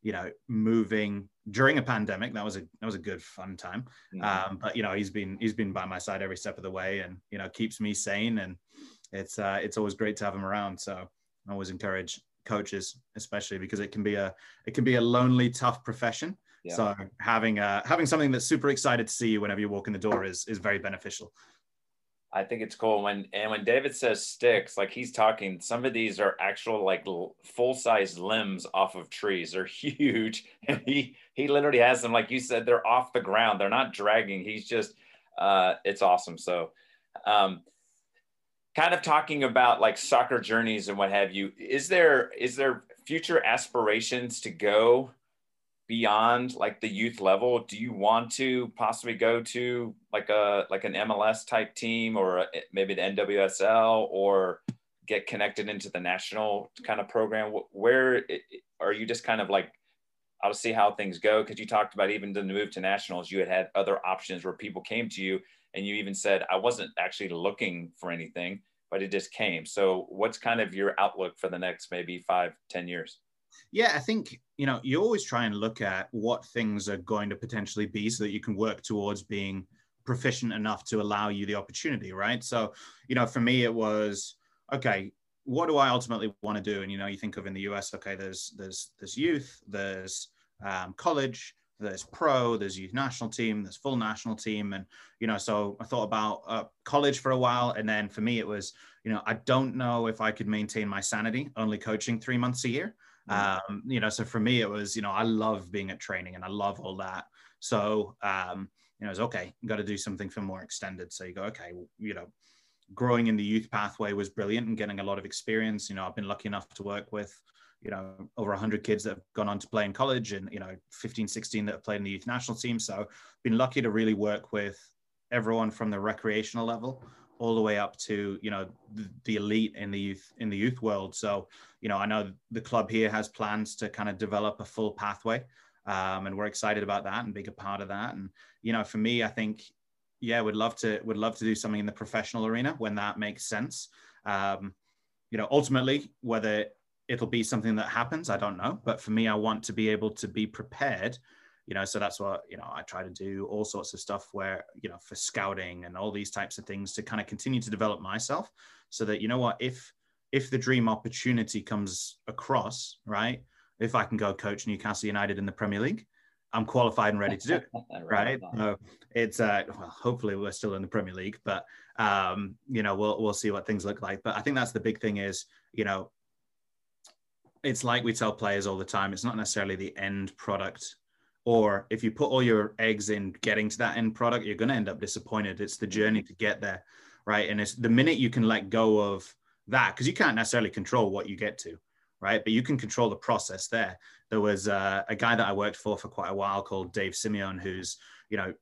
you know, moving during a pandemic. That was a that was a good fun time. Mm-hmm. Um, but you know, he's been he's been by my side every step of the way, and you know, keeps me sane. And it's uh, it's always great to have him around. So I always encourage coaches, especially because it can be a it can be a lonely, tough profession. Yeah. So having uh, having something that's super excited to see you whenever you walk in the door is is very beneficial. I think it's cool when and when David says sticks, like he's talking. Some of these are actual like full size limbs off of trees. They're huge, and he he literally has them. Like you said, they're off the ground. They're not dragging. He's just, uh, it's awesome. So, um, kind of talking about like soccer journeys and what have you. Is there is there future aspirations to go beyond like the youth level do you want to possibly go to like a like an mls type team or a, maybe the nwsl or get connected into the national kind of program? Where eh, eh, are you just kind of like i'll see how things go? Because you talked about even the move to nationals you had had other options where people came to you and you even said i wasn't actually looking for anything but it just came. So what's kind of your outlook for the next maybe five ten years yeah, I think you know you always try and look at what things are going to potentially be so that you can work towards being proficient enough to allow you the opportunity, right? So, you know, for me it was okay, what do I ultimately want to do? And you know, you think of in the US, okay, there's there's there's youth, there's um, college, there's pro, there's youth national team, there's full national team, and you know, so I thought about uh, college for a while, and then for me it was, you know, I don't know if I could maintain my sanity only coaching three months a year. Um, you know, so for me, it was, you know, I love being at training and I love all that. So, um, you know, it's okay, got to do something for more extended. So you go, okay, you know, growing in the youth pathway was brilliant and getting a lot of experience. You know, I've been lucky enough to work with, you know, over 100 kids that have gone on to play in college and, you know, 15, 16 that have played in the youth national team. So been lucky to really work with everyone from the recreational level all the way up to you know the, the, elite in the youth in the youth world so you know i know the club here has plans to kind of develop a full pathway um, and we're excited about that and being a part of that. And you know, for me, I think yeah, would love to would love to do something in the professional arena when that makes sense. Um, you know, ultimately, whether it'll be something that happens, I don't know. But for me, I want to be able to be prepared. You know, so that's what you know. I try to do all sorts of stuff where you know for scouting and all these types of things to kind of continue to develop myself, so that you know what if if the dream opportunity comes across, right? If I can go coach Newcastle United in the Premier League, I'm qualified and ready to do it. right. So it's uh, well, hopefully we're still in the Premier League, but um, you know, we'll we'll see what things look like. But I think that's the big thing is, you know, it's like we tell players all the time, it's not necessarily the end product. Or if you put all your eggs in getting to that end product, you're gonna end up disappointed. It's the journey to get there. Right. And it's the minute you can let go of that, because you can't necessarily control what you get to right? But you can control the process there. There was uh, a guy that I worked for for quite a while called Dave Simeon, who's, you know,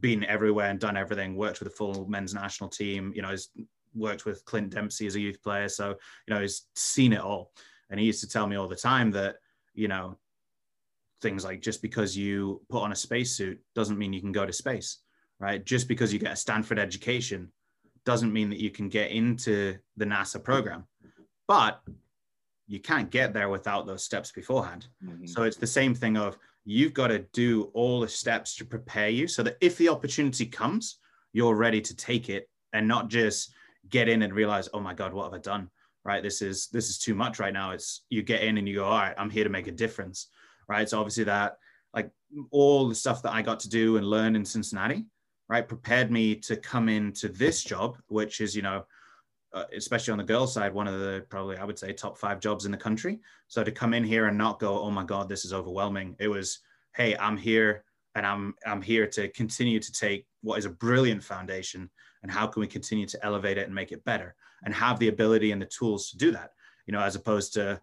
been everywhere and done everything, worked with the full men's national team, you know, has worked with Clint Dempsey as a youth player. So, you know, he's seen it all. And he used to tell me all the time that, you know, things like just because you put on a spacesuit doesn't mean you can go to space, right? Just because you get a Stanford education doesn't mean that you can get into the NASA program. But you can't get there without those steps beforehand. Mm-hmm. So it's the same thing of you've got to do all the steps to prepare you so that if the opportunity comes, you're ready to take it and not just get in and realize, oh my God, what have I done? Right. This is this is too much right now. It's you get in and you go, all right, I'm here to make a difference. Right. So obviously that like all the stuff that I got to do and learn in Cincinnati, right, prepared me to come into this job, which is, you know, uh, especially on the girls' side, one of the probably I would say top five jobs in the country. So to come in here and not go, oh my God, this is overwhelming. It was, hey, I'm here and I'm I'm here to continue to take what is a brilliant foundation and how can we continue to elevate it and make it better and have the ability and the tools to do that. You know, as opposed to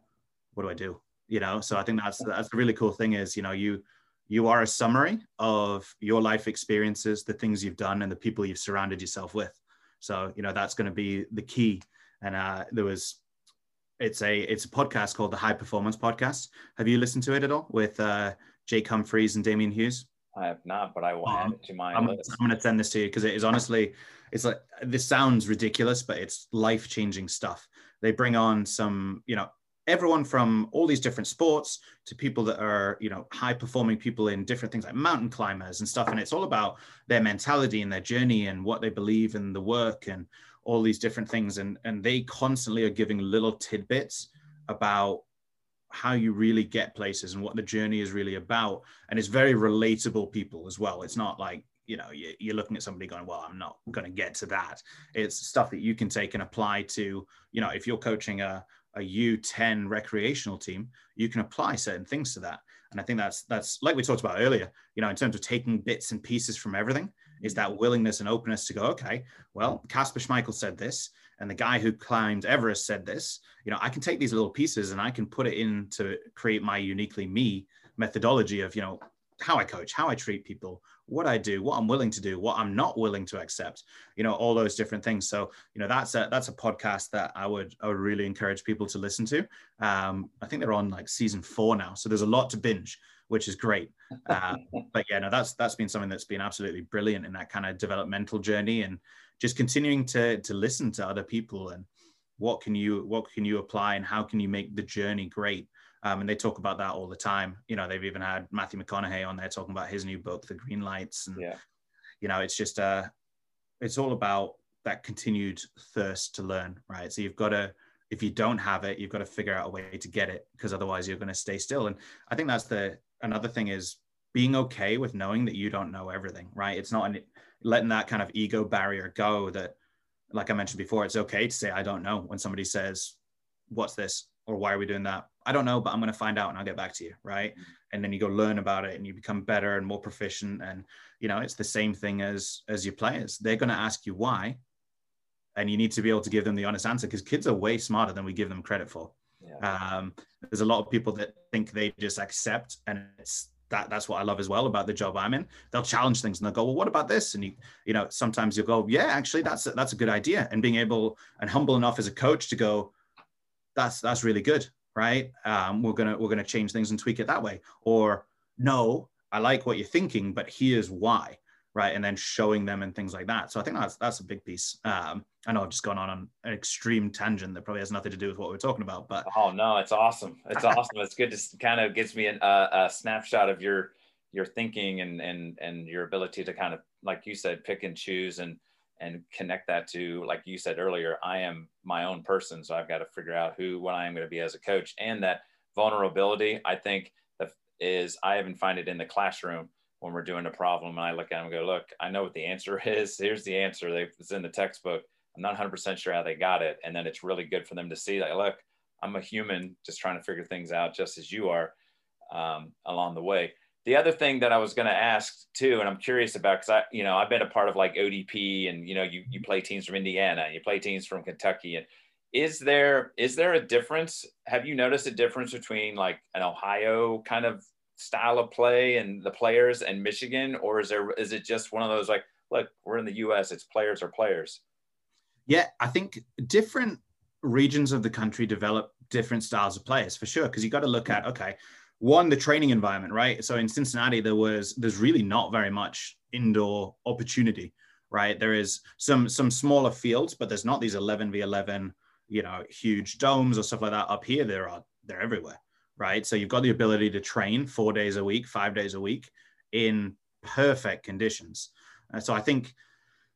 what do I do? You know, so I think that's that's the really cool thing is you know you you are a summary of your life experiences, the things you've done, and the people you've surrounded yourself with. So you know that's going to be the key. And uh, there was, it's a it's a podcast called the High Performance Podcast. Have you listened to it at all with uh, Jake Humphries and Damian Hughes? I have not, but I will add it to my I'm, list. I'm going to send this to you because it is honestly, it's like this sounds ridiculous, but it's life changing stuff. They bring on some, you know, everyone from all these different sports to people that are you know high performing people in different things like mountain climbers and stuff. And it's all about their mentality and their journey and what they believe in the work and all these different things. And and they constantly are giving little tidbits about how you really get places and what the journey is really about. And it's very relatable people as well. It's not like you know you're looking at somebody going well i'm not going to get to that. It's stuff that you can take and apply to you know if you're coaching a, a U10 recreational team, you can apply certain things to that. And I think that's that's like we talked about earlier, you know, in terms of taking bits and pieces from everything, is mm. that willingness and openness to go, okay, well, Kasper Schmeichel said this, and the guy who climbed Everest said this. You know, I can take these little pieces and I can put it in to create my uniquely me methodology of, you know, how I coach, how I treat people, what I do, what I'm willing to do, what I'm not willing to accept, you know, all those different things. So, you know, that's a that's a podcast that I would I would really encourage people to listen to. Um, I think they're on like season four now, so there's a lot to binge, which is great. Uh, but yeah, no, that's that's been something that's been absolutely brilliant in that kind of developmental journey and just continuing to to listen to other people and what can you what can you apply and how can you make the journey great um, and they talk about that all the time. You know, they've even had Matthew McConaughey on there talking about his new book, The Green Lights. And, yeah. you know, it's just, uh, it's all about that continued thirst to learn, right? So you've got to, if you don't have it, you've got to figure out a way to get it because otherwise you're going to stay still. And I think that's the, another thing is being okay with knowing that you don't know everything, right? It's not an, letting that kind of ego barrier go that, like I mentioned before, it's okay to say, I don't know when somebody says, what's this? Or why are we doing that? I don't know, but I'm going to find out and I'll get back to you. Right. Mm-hmm. And then you go learn about it and you become better and more proficient. And, you know, it's the same thing as, as your players. They're going to ask you why. And you need to be able to give them the honest answer because kids are way smarter than we give them credit for. Yeah. Um, there's a lot of people that think they just accept and it's that that's what I love as well about the job I'm in. They'll challenge things and they'll go, well, what about this? And you, you know, sometimes you'll go, yeah, actually, that's a, that's a good idea. And being able and humble enough as a coach to go, that's that's really good right? Um, we're gonna we're gonna change things and tweak it that way. Or no, I like what you're thinking, but here's why, right? And then showing them and things like that. So I think that's that's a big piece. Um, I know I've just gone on an extreme tangent that probably has nothing to do with what we're talking about, but oh no, it's awesome. It's awesome. It's good to kind of gives me an, uh, a snapshot of your your thinking and and and your ability to kind of like you said pick and choose and and connect that to like you said earlier i am my own person so i've got to figure out who what i am going to be as a coach. And that vulnerability i think is i even find it in the classroom when we're doing a problem and i look at them and go look i know what the answer is. Here's the answer. It's in the textbook. I'm not 100% sure how they got it. And then it's really good for them to see that look i'm a human just trying to figure things out just as you are um, along the way the other thing that I was going to ask too, and I'm curious about because I, you know, I've been a part of like ODP, and you know, you you mm-hmm. play teams from Indiana, and you play teams from Kentucky, and is there is there a difference? Have you noticed a difference between like an Ohio kind of style of play and the players and Michigan, or is there is it just one of those like, look, we're in the U.S., it's players or players? Yeah, I think different regions of the country develop different styles of players for sure because you got to look at mm-hmm. okay one the training environment right? So in cincinnati there was there's really not very much indoor opportunity right? There is some some smaller fields but there's not these 11 v 11 you know huge domes or stuff like that. Up here there are they're everywhere right? So you've got the ability to train four days a week five days a week in perfect conditions. So i think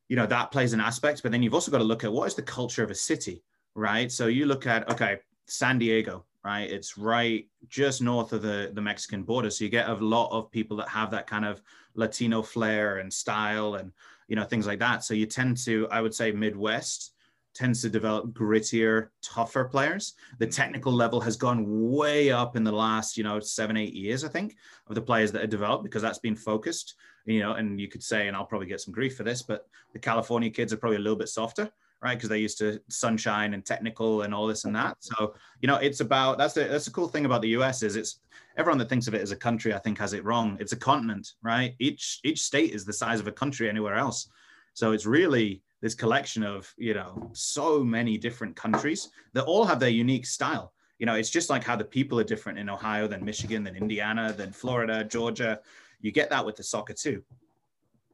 you know that plays an aspect but then you've also got to look at what is the culture of a city right? So you look at okay san diego right? It's right just north of the, the Mexican border. So you get a lot of people that have that kind of Latino flair and style and, you know, things like that. So you tend to, I would say, Midwest tends to develop grittier, tougher players. The mm-hmm. technical level has gone way up in the last, you know, seven, eight years, I think, of the players that are developed because that's been focused, you know, and you could say, and I'll probably get some grief for this, but the California kids are probably a little bit softer right? Because they're used to sunshine and technical and all this and that. So you know, it's about that's the that's the cool thing about the U.S. is it's everyone that thinks of it as a country, I think, has it wrong. It's a continent, right? Each each state is the size of a country anywhere else. So it's really this collection of you know so many different countries that all have their unique style. You know, it's just like how the people are different in Ohio than Michigan, than Indiana, than Florida, Georgia. You get that with the soccer too.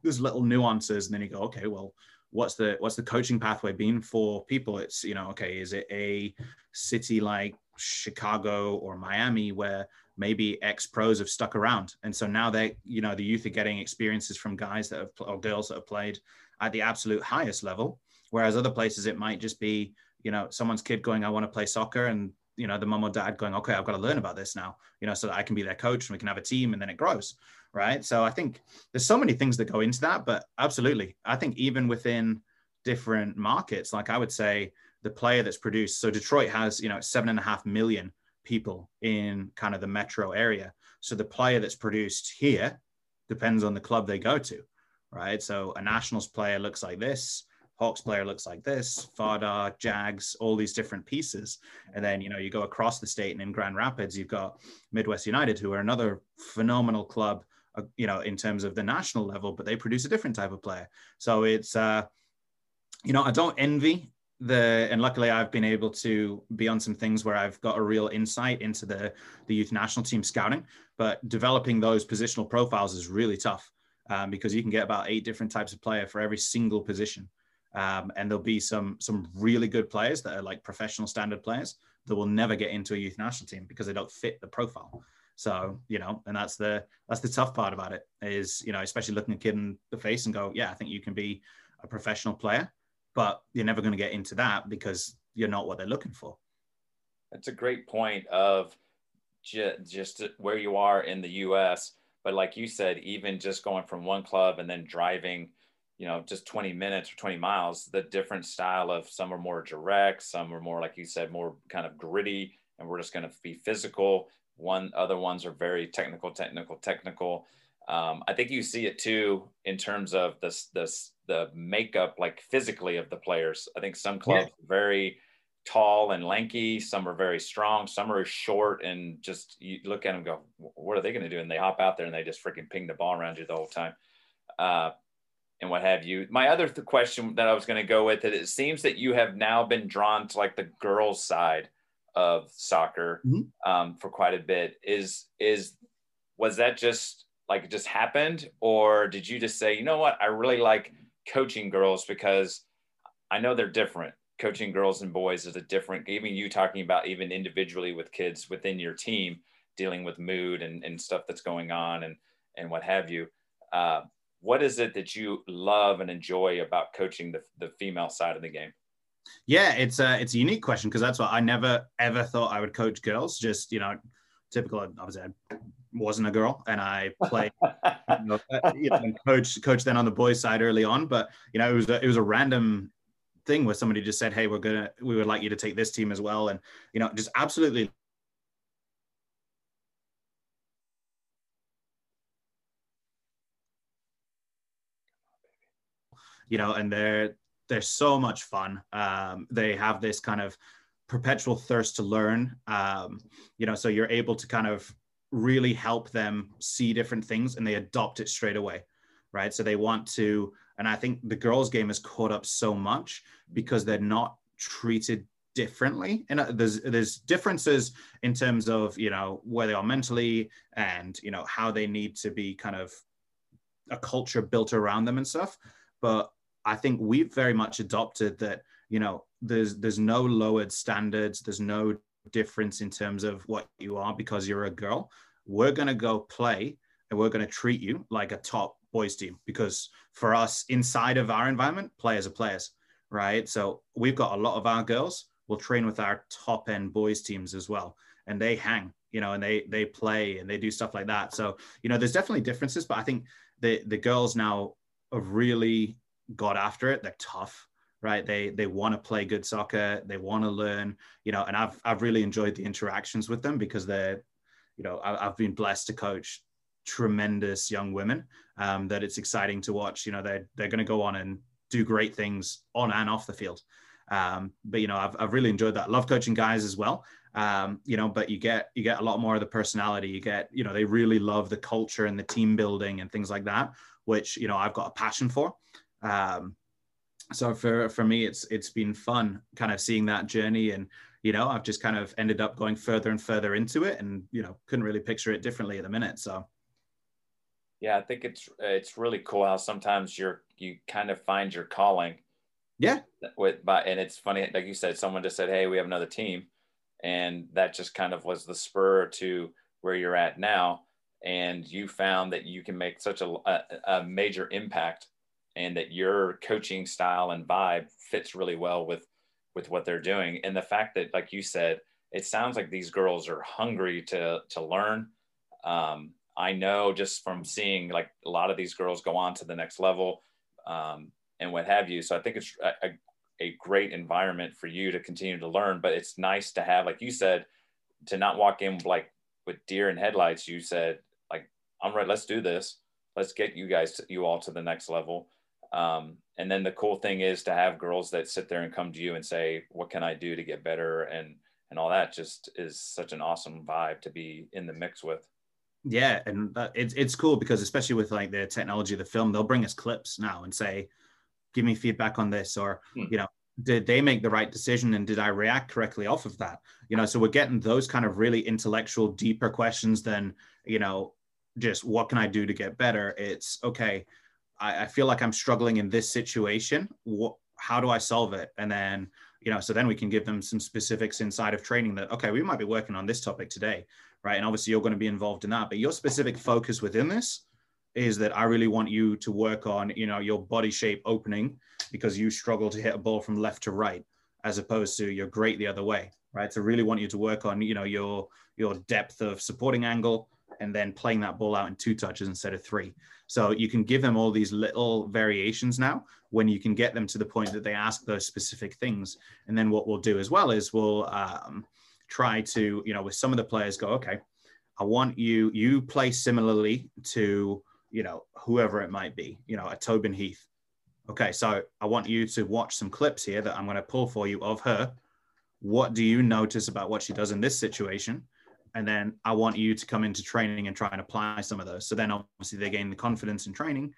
There's little nuances, and then you go, okay, well, what's the what's the coaching pathway been for people? It's you know okay is it a city like chicago or miami where maybe ex pros have stuck around? And so now they you know the youth are getting experiences from guys that have or girls that have played at the absolute highest level whereas other places it might just be you know someone's kid going i want to play soccer and you know the mom or dad going okay i've got to learn about this now you know so that i can be their coach and we can have a team and then it grows right? So I think there's so many things that go into that, but absolutely, I think even within different markets, like I would say the player that's produced. So Detroit has you know seven and a half million people in kind of the metro area. So the player that's produced here depends on the club they go to, right? So a Nationals player looks like this. Hawks player looks like this, Fada, Jags, all these different pieces. And then, you know, you go across the state and in Grand Rapids, you've got Midwest United, who are another phenomenal club uh, you know, in terms of the national level, but they produce a different type of player. So it's, uh, you know, I don't envy the, and luckily I've been able to be on some things where I've got a real insight into the the youth national team scouting. But developing those positional profiles is really tough um, because you can get about eight different types of player for every single position. Um, and there'll be some some really good players that are like professional standard players that will never get into a youth national team because they don't fit the profile. So, you know, and that's the that's the tough part about it is, you know, especially looking a kid in the face and go, yeah, I think you can be a professional player, but you're never going to get into that because you're not what they're looking for. That's a great point of ju- just where you are in the US. But like you said, even just going from one club and then driving, you know, just 20 minutes or 20 miles, the different style of some are more direct, some are more, like you said, more kind of gritty, and we're just going to be physical one other ones are very technical, technical, technical. Um, I think you see it too in terms of this this the makeup like physically of the players. I think some clubs yeah. very tall and lanky, some are very strong, some are short and just you look at them go, what are they going to do? And they hop out there and they just freaking ping the ball around you the whole time. Uh, and what have you. My other th- question that I was going to go with it, it seems that you have now been drawn to like the girls' side of soccer mm-hmm. um, for quite a bit. Is is was that just like it just happened? Or did you just say you know what? I really like coaching girls because i know they're different. Coaching girls and boys is a different even you talking about even individually with kids within your team dealing with mood and, and stuff that's going on and and what have you. Uh, what is it that you love and enjoy about coaching the, the female side of the game yeah it's a it's a unique question because that's what i never ever thought i would coach girls just you know typical obviously i wasn't a girl and i played you know, uh, you know coach coach then on the boys side early on but you know it was a, it was a random thing where somebody just said hey we're gonna we would like you to take this team as well and you know just absolutely you know, and they're they're so much fun. Um, they have this kind of perpetual thirst to learn. Um, you know, so you're able to kind of really help them see different things, and they adopt it straight away, right? So they want to, and I think the girls' game has caught up so much because they're not treated differently and uh, there's there's differences in terms of you know where they are mentally and you know how they need to be kind of a culture built around them and stuff but I think we've very much adopted that, you know, there's there's no lowered standards, there's no difference in terms of what you are because you're a girl. We're gonna go play and we're gonna treat you like a top boys team because for us inside of our environment, players are players, right? So we've got a lot of our girls will train with our top end boys teams as well. And they hang, you know, and they they play and they do stuff like that. So, you know, there's definitely differences, but I think the the girls now have really got after it. They're tough, right? They they want to play good soccer. They want to learn, you know. And I've I've really enjoyed the interactions with them because they're, you know, I, have been blessed to coach tremendous young women um, that it's exciting to watch. You know, they're they're going to go on and do great things on and off the field. Um, but you know, I've I've really enjoyed that. Love coaching guys as well. Um, you know, but you get you get a lot more of the personality. You get, you know, they really love the culture and the team building and things like that, which you know I've got a passion for. Um, so for for me, it's it's been fun kind of seeing that journey, and you know, I've just kind of ended up going further and further into it, and you know, couldn't really picture it differently at the minute. So. Yeah, I think it's it's really cool how sometimes you're you kind of find your calling. Yeah. With but and it's funny, like you said, someone just said, "Hey, we have another team," and that just kind of was the spur to where you're at now, and you found that you can make such a, a, a major impact and that your coaching style and vibe fits really well with with what they're doing. And the fact that like you said it sounds like these girls are hungry to to learn. Um, i know just from seeing like a lot of these girls go on to the next level um, and what have you. So i think it's a, a great environment for you to continue to learn but it's nice to have like you said to not walk in like with deer and headlights. You said like i'm right let's do this. Let's get you guys you all to the next level um, and then the cool thing is to have girls that sit there and come to you and say, "What can I do to get better?" and and all that just is such an awesome vibe to be in the mix with. Yeah, and it's it's cool because especially with like the technology of the film, they'll bring us clips now and say, "Give me feedback on this," or hmm. you know, did they make the right decision and did I react correctly off of that? You know, so we're getting those kind of really intellectual, deeper questions than you know, just what can I do to get better? It's okay I, I feel like I'm struggling in this situation. What, how do I solve it? And then, you know, so then we can give them some specifics inside of training that, okay, we might be working on this topic today, right? And obviously you're going to be involved in that, but your specific focus within this is that I really want you to work on, you know, your body shape opening because you struggle to hit a ball from left to right, as opposed to you're great the other way, right? So really want you to work on, you know, your your depth of supporting angle, and then playing that ball out in two touches instead of three. So you can give them all these little variations now when you can get them to the point that they ask those specific things. And then what we'll do as well is we'll um, try to, you know, with some of the players go, okay, I want you, you play similarly to, you know, whoever it might be, you know, a Tobin Heath. Okay, so I want you to watch some clips here that I'm going to pull for you of her. What do you notice about what she does in this situation? And then I want you to come into training and try and apply some of those. So then obviously they gain the confidence in training,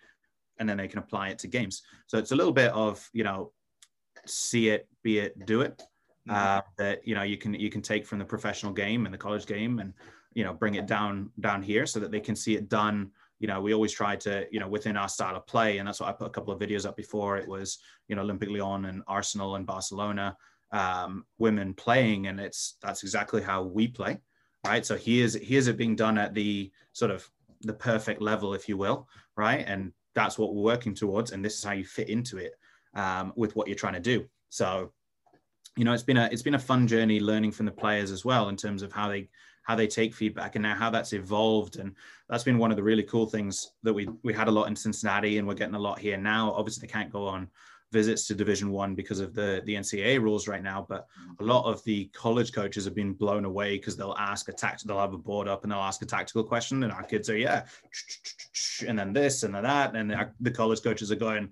and then they can apply it to games. So it's a little bit of you know, see it, be it, do it. Mm-hmm. Uh, that you know you can you can take from the professional game and the college game, and you know bring it down down here so that they can see it done you know we always try to you know within our style of play and that's why i put a couple of videos up before it was you know olympic lyon and arsenal and barcelona um, women playing and it's that's exactly how we play right? So here's here's it being done at the sort of the perfect level if you will right? And that's what we're working towards and this is how you fit into it um, with what you're trying to do. So you know it's been a it's been a fun journey learning from the players as well in terms of how they how they take feedback and now how that's evolved. And that's been one of the really cool things that we we had a lot in cincinnati and we're getting a lot here now. Obviously they can't go on visits to division one because of the the ncaa rules right now but a lot of the college coaches have been blown away because they'll ask a tact they'll have a board up and they'll ask a tactical question and our kids are yeah and then this and then that and the college coaches are going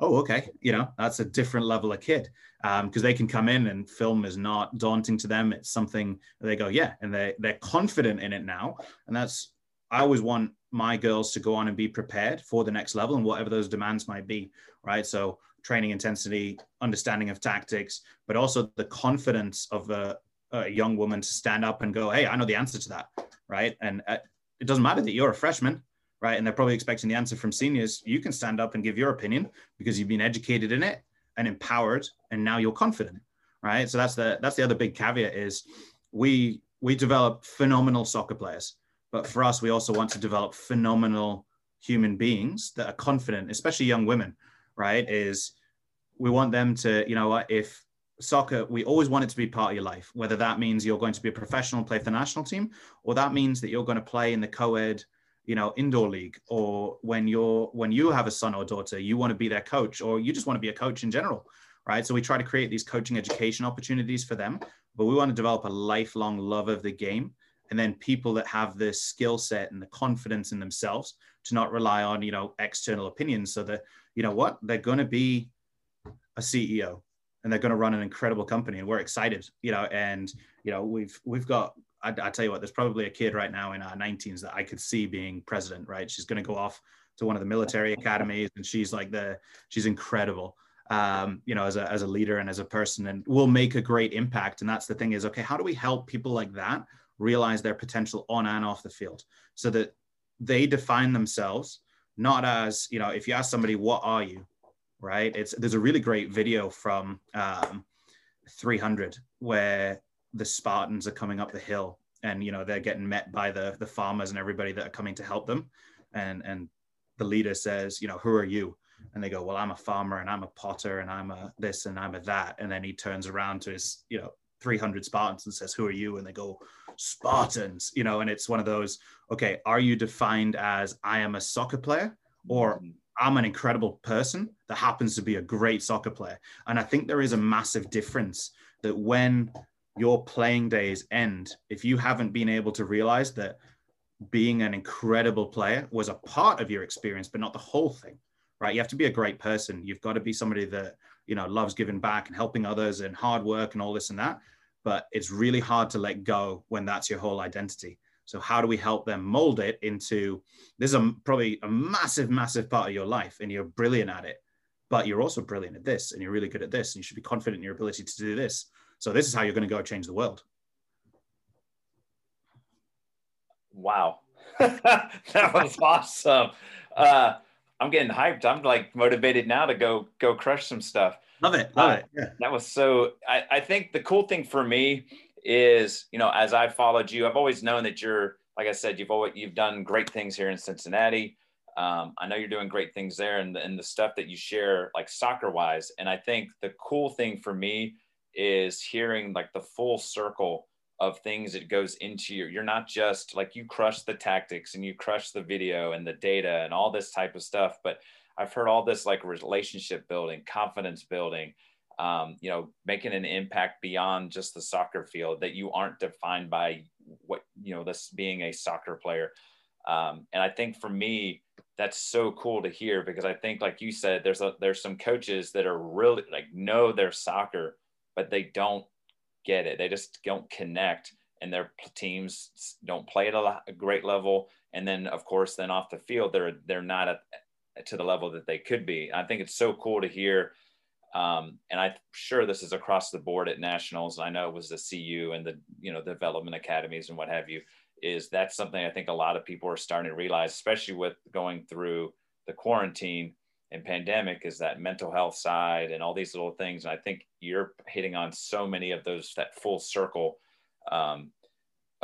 oh, okay, you know, that's a different level of kid because um, they can come in and film is not daunting to them. It's something they go, yeah, and they they're confident in it now, and that's I always want my girls to go on and be prepared for the next level and whatever those demands might be, right? So training intensity, understanding of tactics, but also the confidence of a, a young woman to stand up and go, hey, I know the answer to that, right? And uh, it doesn't matter that you're a freshman right? And they're probably expecting the answer from seniors. You can stand up and give your opinion because you've been educated in it and empowered, and now you're confident, right? So that's the that's the other big caveat is we we develop phenomenal soccer players, but for us, we also want to develop phenomenal human beings that are confident, especially young women, right? Is we want them to, you know what, if soccer, we always want it to be part of your life, whether that means you're going to be a professional and play for the national team, or that means that you're going to play in the co-ed you know indoor league or when you're when you have a son or daughter you want to be their coach or you just want to be a coach in general right so we try to create these coaching education opportunities for them but we want to develop a lifelong love of the game and then people that have the skill set and the confidence in themselves to not rely on you know external opinions so that you know what they're going to be a ceo and they're going to run an incredible company and we're excited you know and you know we've we've got I, I tell you what, there's probably a kid right now in our 19s that I could see being president, right? She's going to go off to one of the military academies and she's like the, she's incredible. Um, you know, as a, as a leader and as a person and will make a great impact. And that's the thing is, okay, how do we help people like that realize their potential on and off the field so that they define themselves not as, you know, if you ask somebody, what are you? Right. It's, there's a really great video from um, 300 where the Spartans are coming up the hill and you know they're getting met by the the farmers and everybody that are coming to help them and and the leader says you know who are you and they go well i'm a farmer and i'm a potter and i'm a this and i'm a that and then he turns around to his you know 300 spartans and says who are you and they go spartans you know and it's one of those okay are you defined as i am a soccer player or mm-hmm. i'm an incredible person that happens to be a great soccer player? And i think there is a massive difference that when your playing days end if you haven't been able to realize that being an incredible player was a part of your experience but not the whole thing right? You have to be a great person. You've got to be somebody that you know loves giving back and helping others and hard work and all this and that but it's really hard to let go when that's your whole identity so how do we help them mold it into this is a, probably a massive massive part of your life and you're brilliant at it but you're also brilliant at this and you're really good at this and you should be confident in your ability to do this so this is how you're going to go change the world. Wow. that was awesome. Uh, I'm getting hyped. I'm like motivated now to go go crush some stuff. Love it. Love uh, it. Yeah. That was so I, I think the cool thing for me is, you know, as I followed you, I've always known that you're, like I said, you've always you've done great things here in Cincinnati. Um, I know you're doing great things there and, and the stuff that you share, like soccer wise. And I think the cool thing for me is hearing like the full circle of things that goes into your you're not just like you crush the tactics and you crush the video and the data and all this type of stuff but i've heard all this like relationship building confidence building um, you know making an impact beyond just the soccer field that you aren't defined by what you know this being a soccer player um, and i think for me that's so cool to hear because i think like you said there's a there's some coaches that are really like know their soccer but they don't get it. They just don't connect, and their teams don't play at a, great level. And then, of course, then off the field, they're they're not at, to the level that they could be. I think it's so cool to hear. Um, and I'm sure this is across the board at nationals. I know it was the CU and the you know development academies and what have you. is that's something I think a lot of people are starting to realize, especially with going through the quarantine and pandemic, is that mental health side and all these little things. And I think you're hitting on so many of those that full circle um,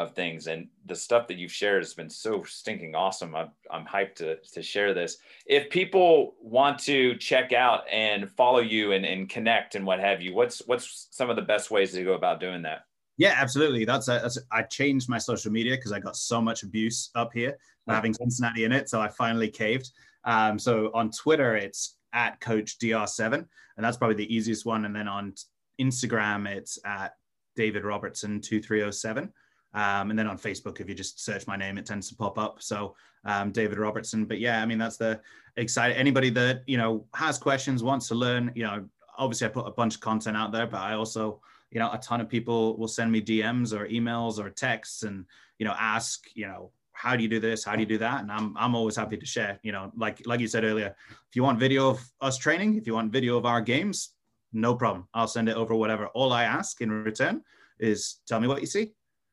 of things. And the stuff that you've shared has been so stinking awesome. I'm, I'm hyped to, to share this. If people want to check out and follow you and, and connect and what have you, what's what's some of the best ways to go about doing that? Yeah, absolutely. That's, a, that's a, I changed my social media because I got so much abuse up here having Cincinnati in it. So I finally caved. Um, so on Twitter, it's at Coach DR7, and that's probably the easiest one. And then on Instagram, it's at David Robertson 2307. Um, and then on Facebook, if you just search my name, it tends to pop up. So um, David Robertson. But yeah, I mean that's the exciting. Anybody that you know has questions, wants to learn. You know, obviously I put a bunch of content out there, but I also you know a ton of people will send me dms or emails or texts and you know ask you know how do you do this how do you do that and i'm i'm always happy to share you know like like you said earlier if you want video of us training if you want video of our games no problem i'll send it over whatever all i ask in return is tell me what you see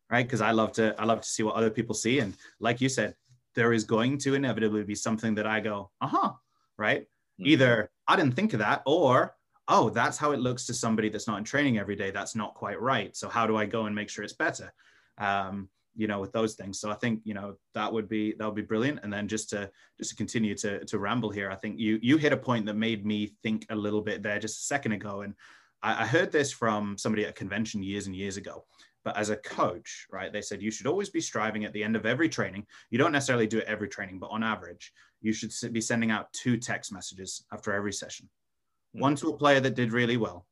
right because i love to i love to see what other people see and like you said there is going to inevitably be something that i go uh-huh right mm-hmm. either i didn't think of that or oh, that's how it looks to somebody that's not in training every day. That's not quite right. So how do I go and make sure it's better? Um, you know, with those things. So I think you know that would be that would be brilliant. And then just to just to continue to to ramble here, I think you you hit a point that made me think a little bit there just a second ago, and I, I heard this from somebody at a convention years and years ago. But as a coach, right, they said you should always be striving at the end of every training. You don't necessarily do it every training, but on average, you should be sending out two text messages after every session hmm. one to a player that did really well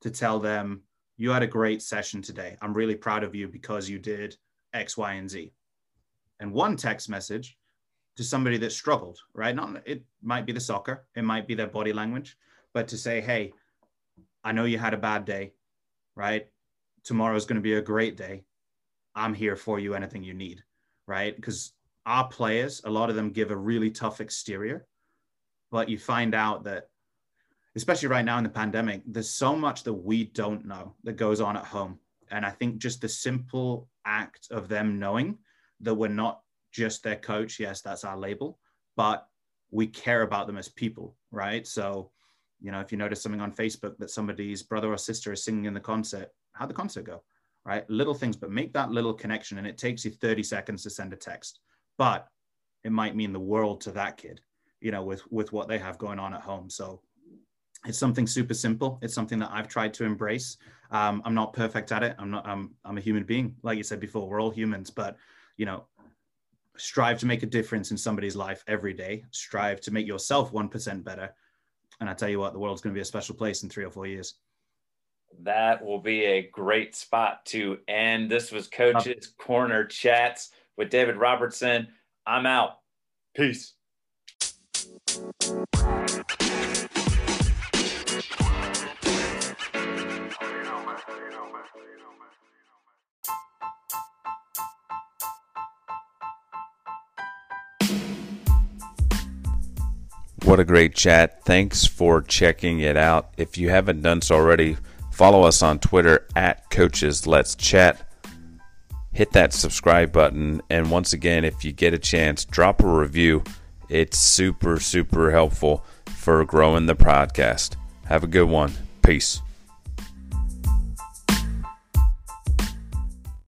to tell them, you had a great session today. I'm really proud of you because you did X, Y, and Z. And one text message to somebody that struggled, right? Not it might be the soccer, it might be their body language, but to say, hey, I know you had a bad day, right? Tomorrow's going to be a great day. I'm here for you, anything you need, right? Because our players, a lot of them give a really tough exterior, but you find out that especially right now in the pandemic, there's so much that we don't know that goes on at home. And I think just the simple act of them knowing that we're not just their coach, yes, that's our label, but we care about them as people, right? So, you know, if you notice something on Facebook that somebody's brother or sister is singing in the concert, how'd the concert go? Right? Little things, but make that little connection. And it takes you 30 seconds to send a text, but it might mean the world to that kid, you know, with with what they have going on at home. So it's something super simple. It's something that I've tried to embrace. Um, I'm not perfect at it. I'm not. I'm. I'm a human being. Like you said before, we're all humans. But you know, strive to make a difference in somebody's life every day. Strive to make yourself one percent better. And I tell you what, the world's going to be a special place in three or four years. That will be a great spot to end. This was Coach's Corner Chats with David Robertson. I'm out. Peace. What a great chat. Thanks for checking it out. If you haven't done so already, follow us on Twitter at Coaches Let's Chat. Hit that subscribe button. And once again, if you get a chance, drop a review. It's super, super helpful for growing the podcast. Have a good one. Peace.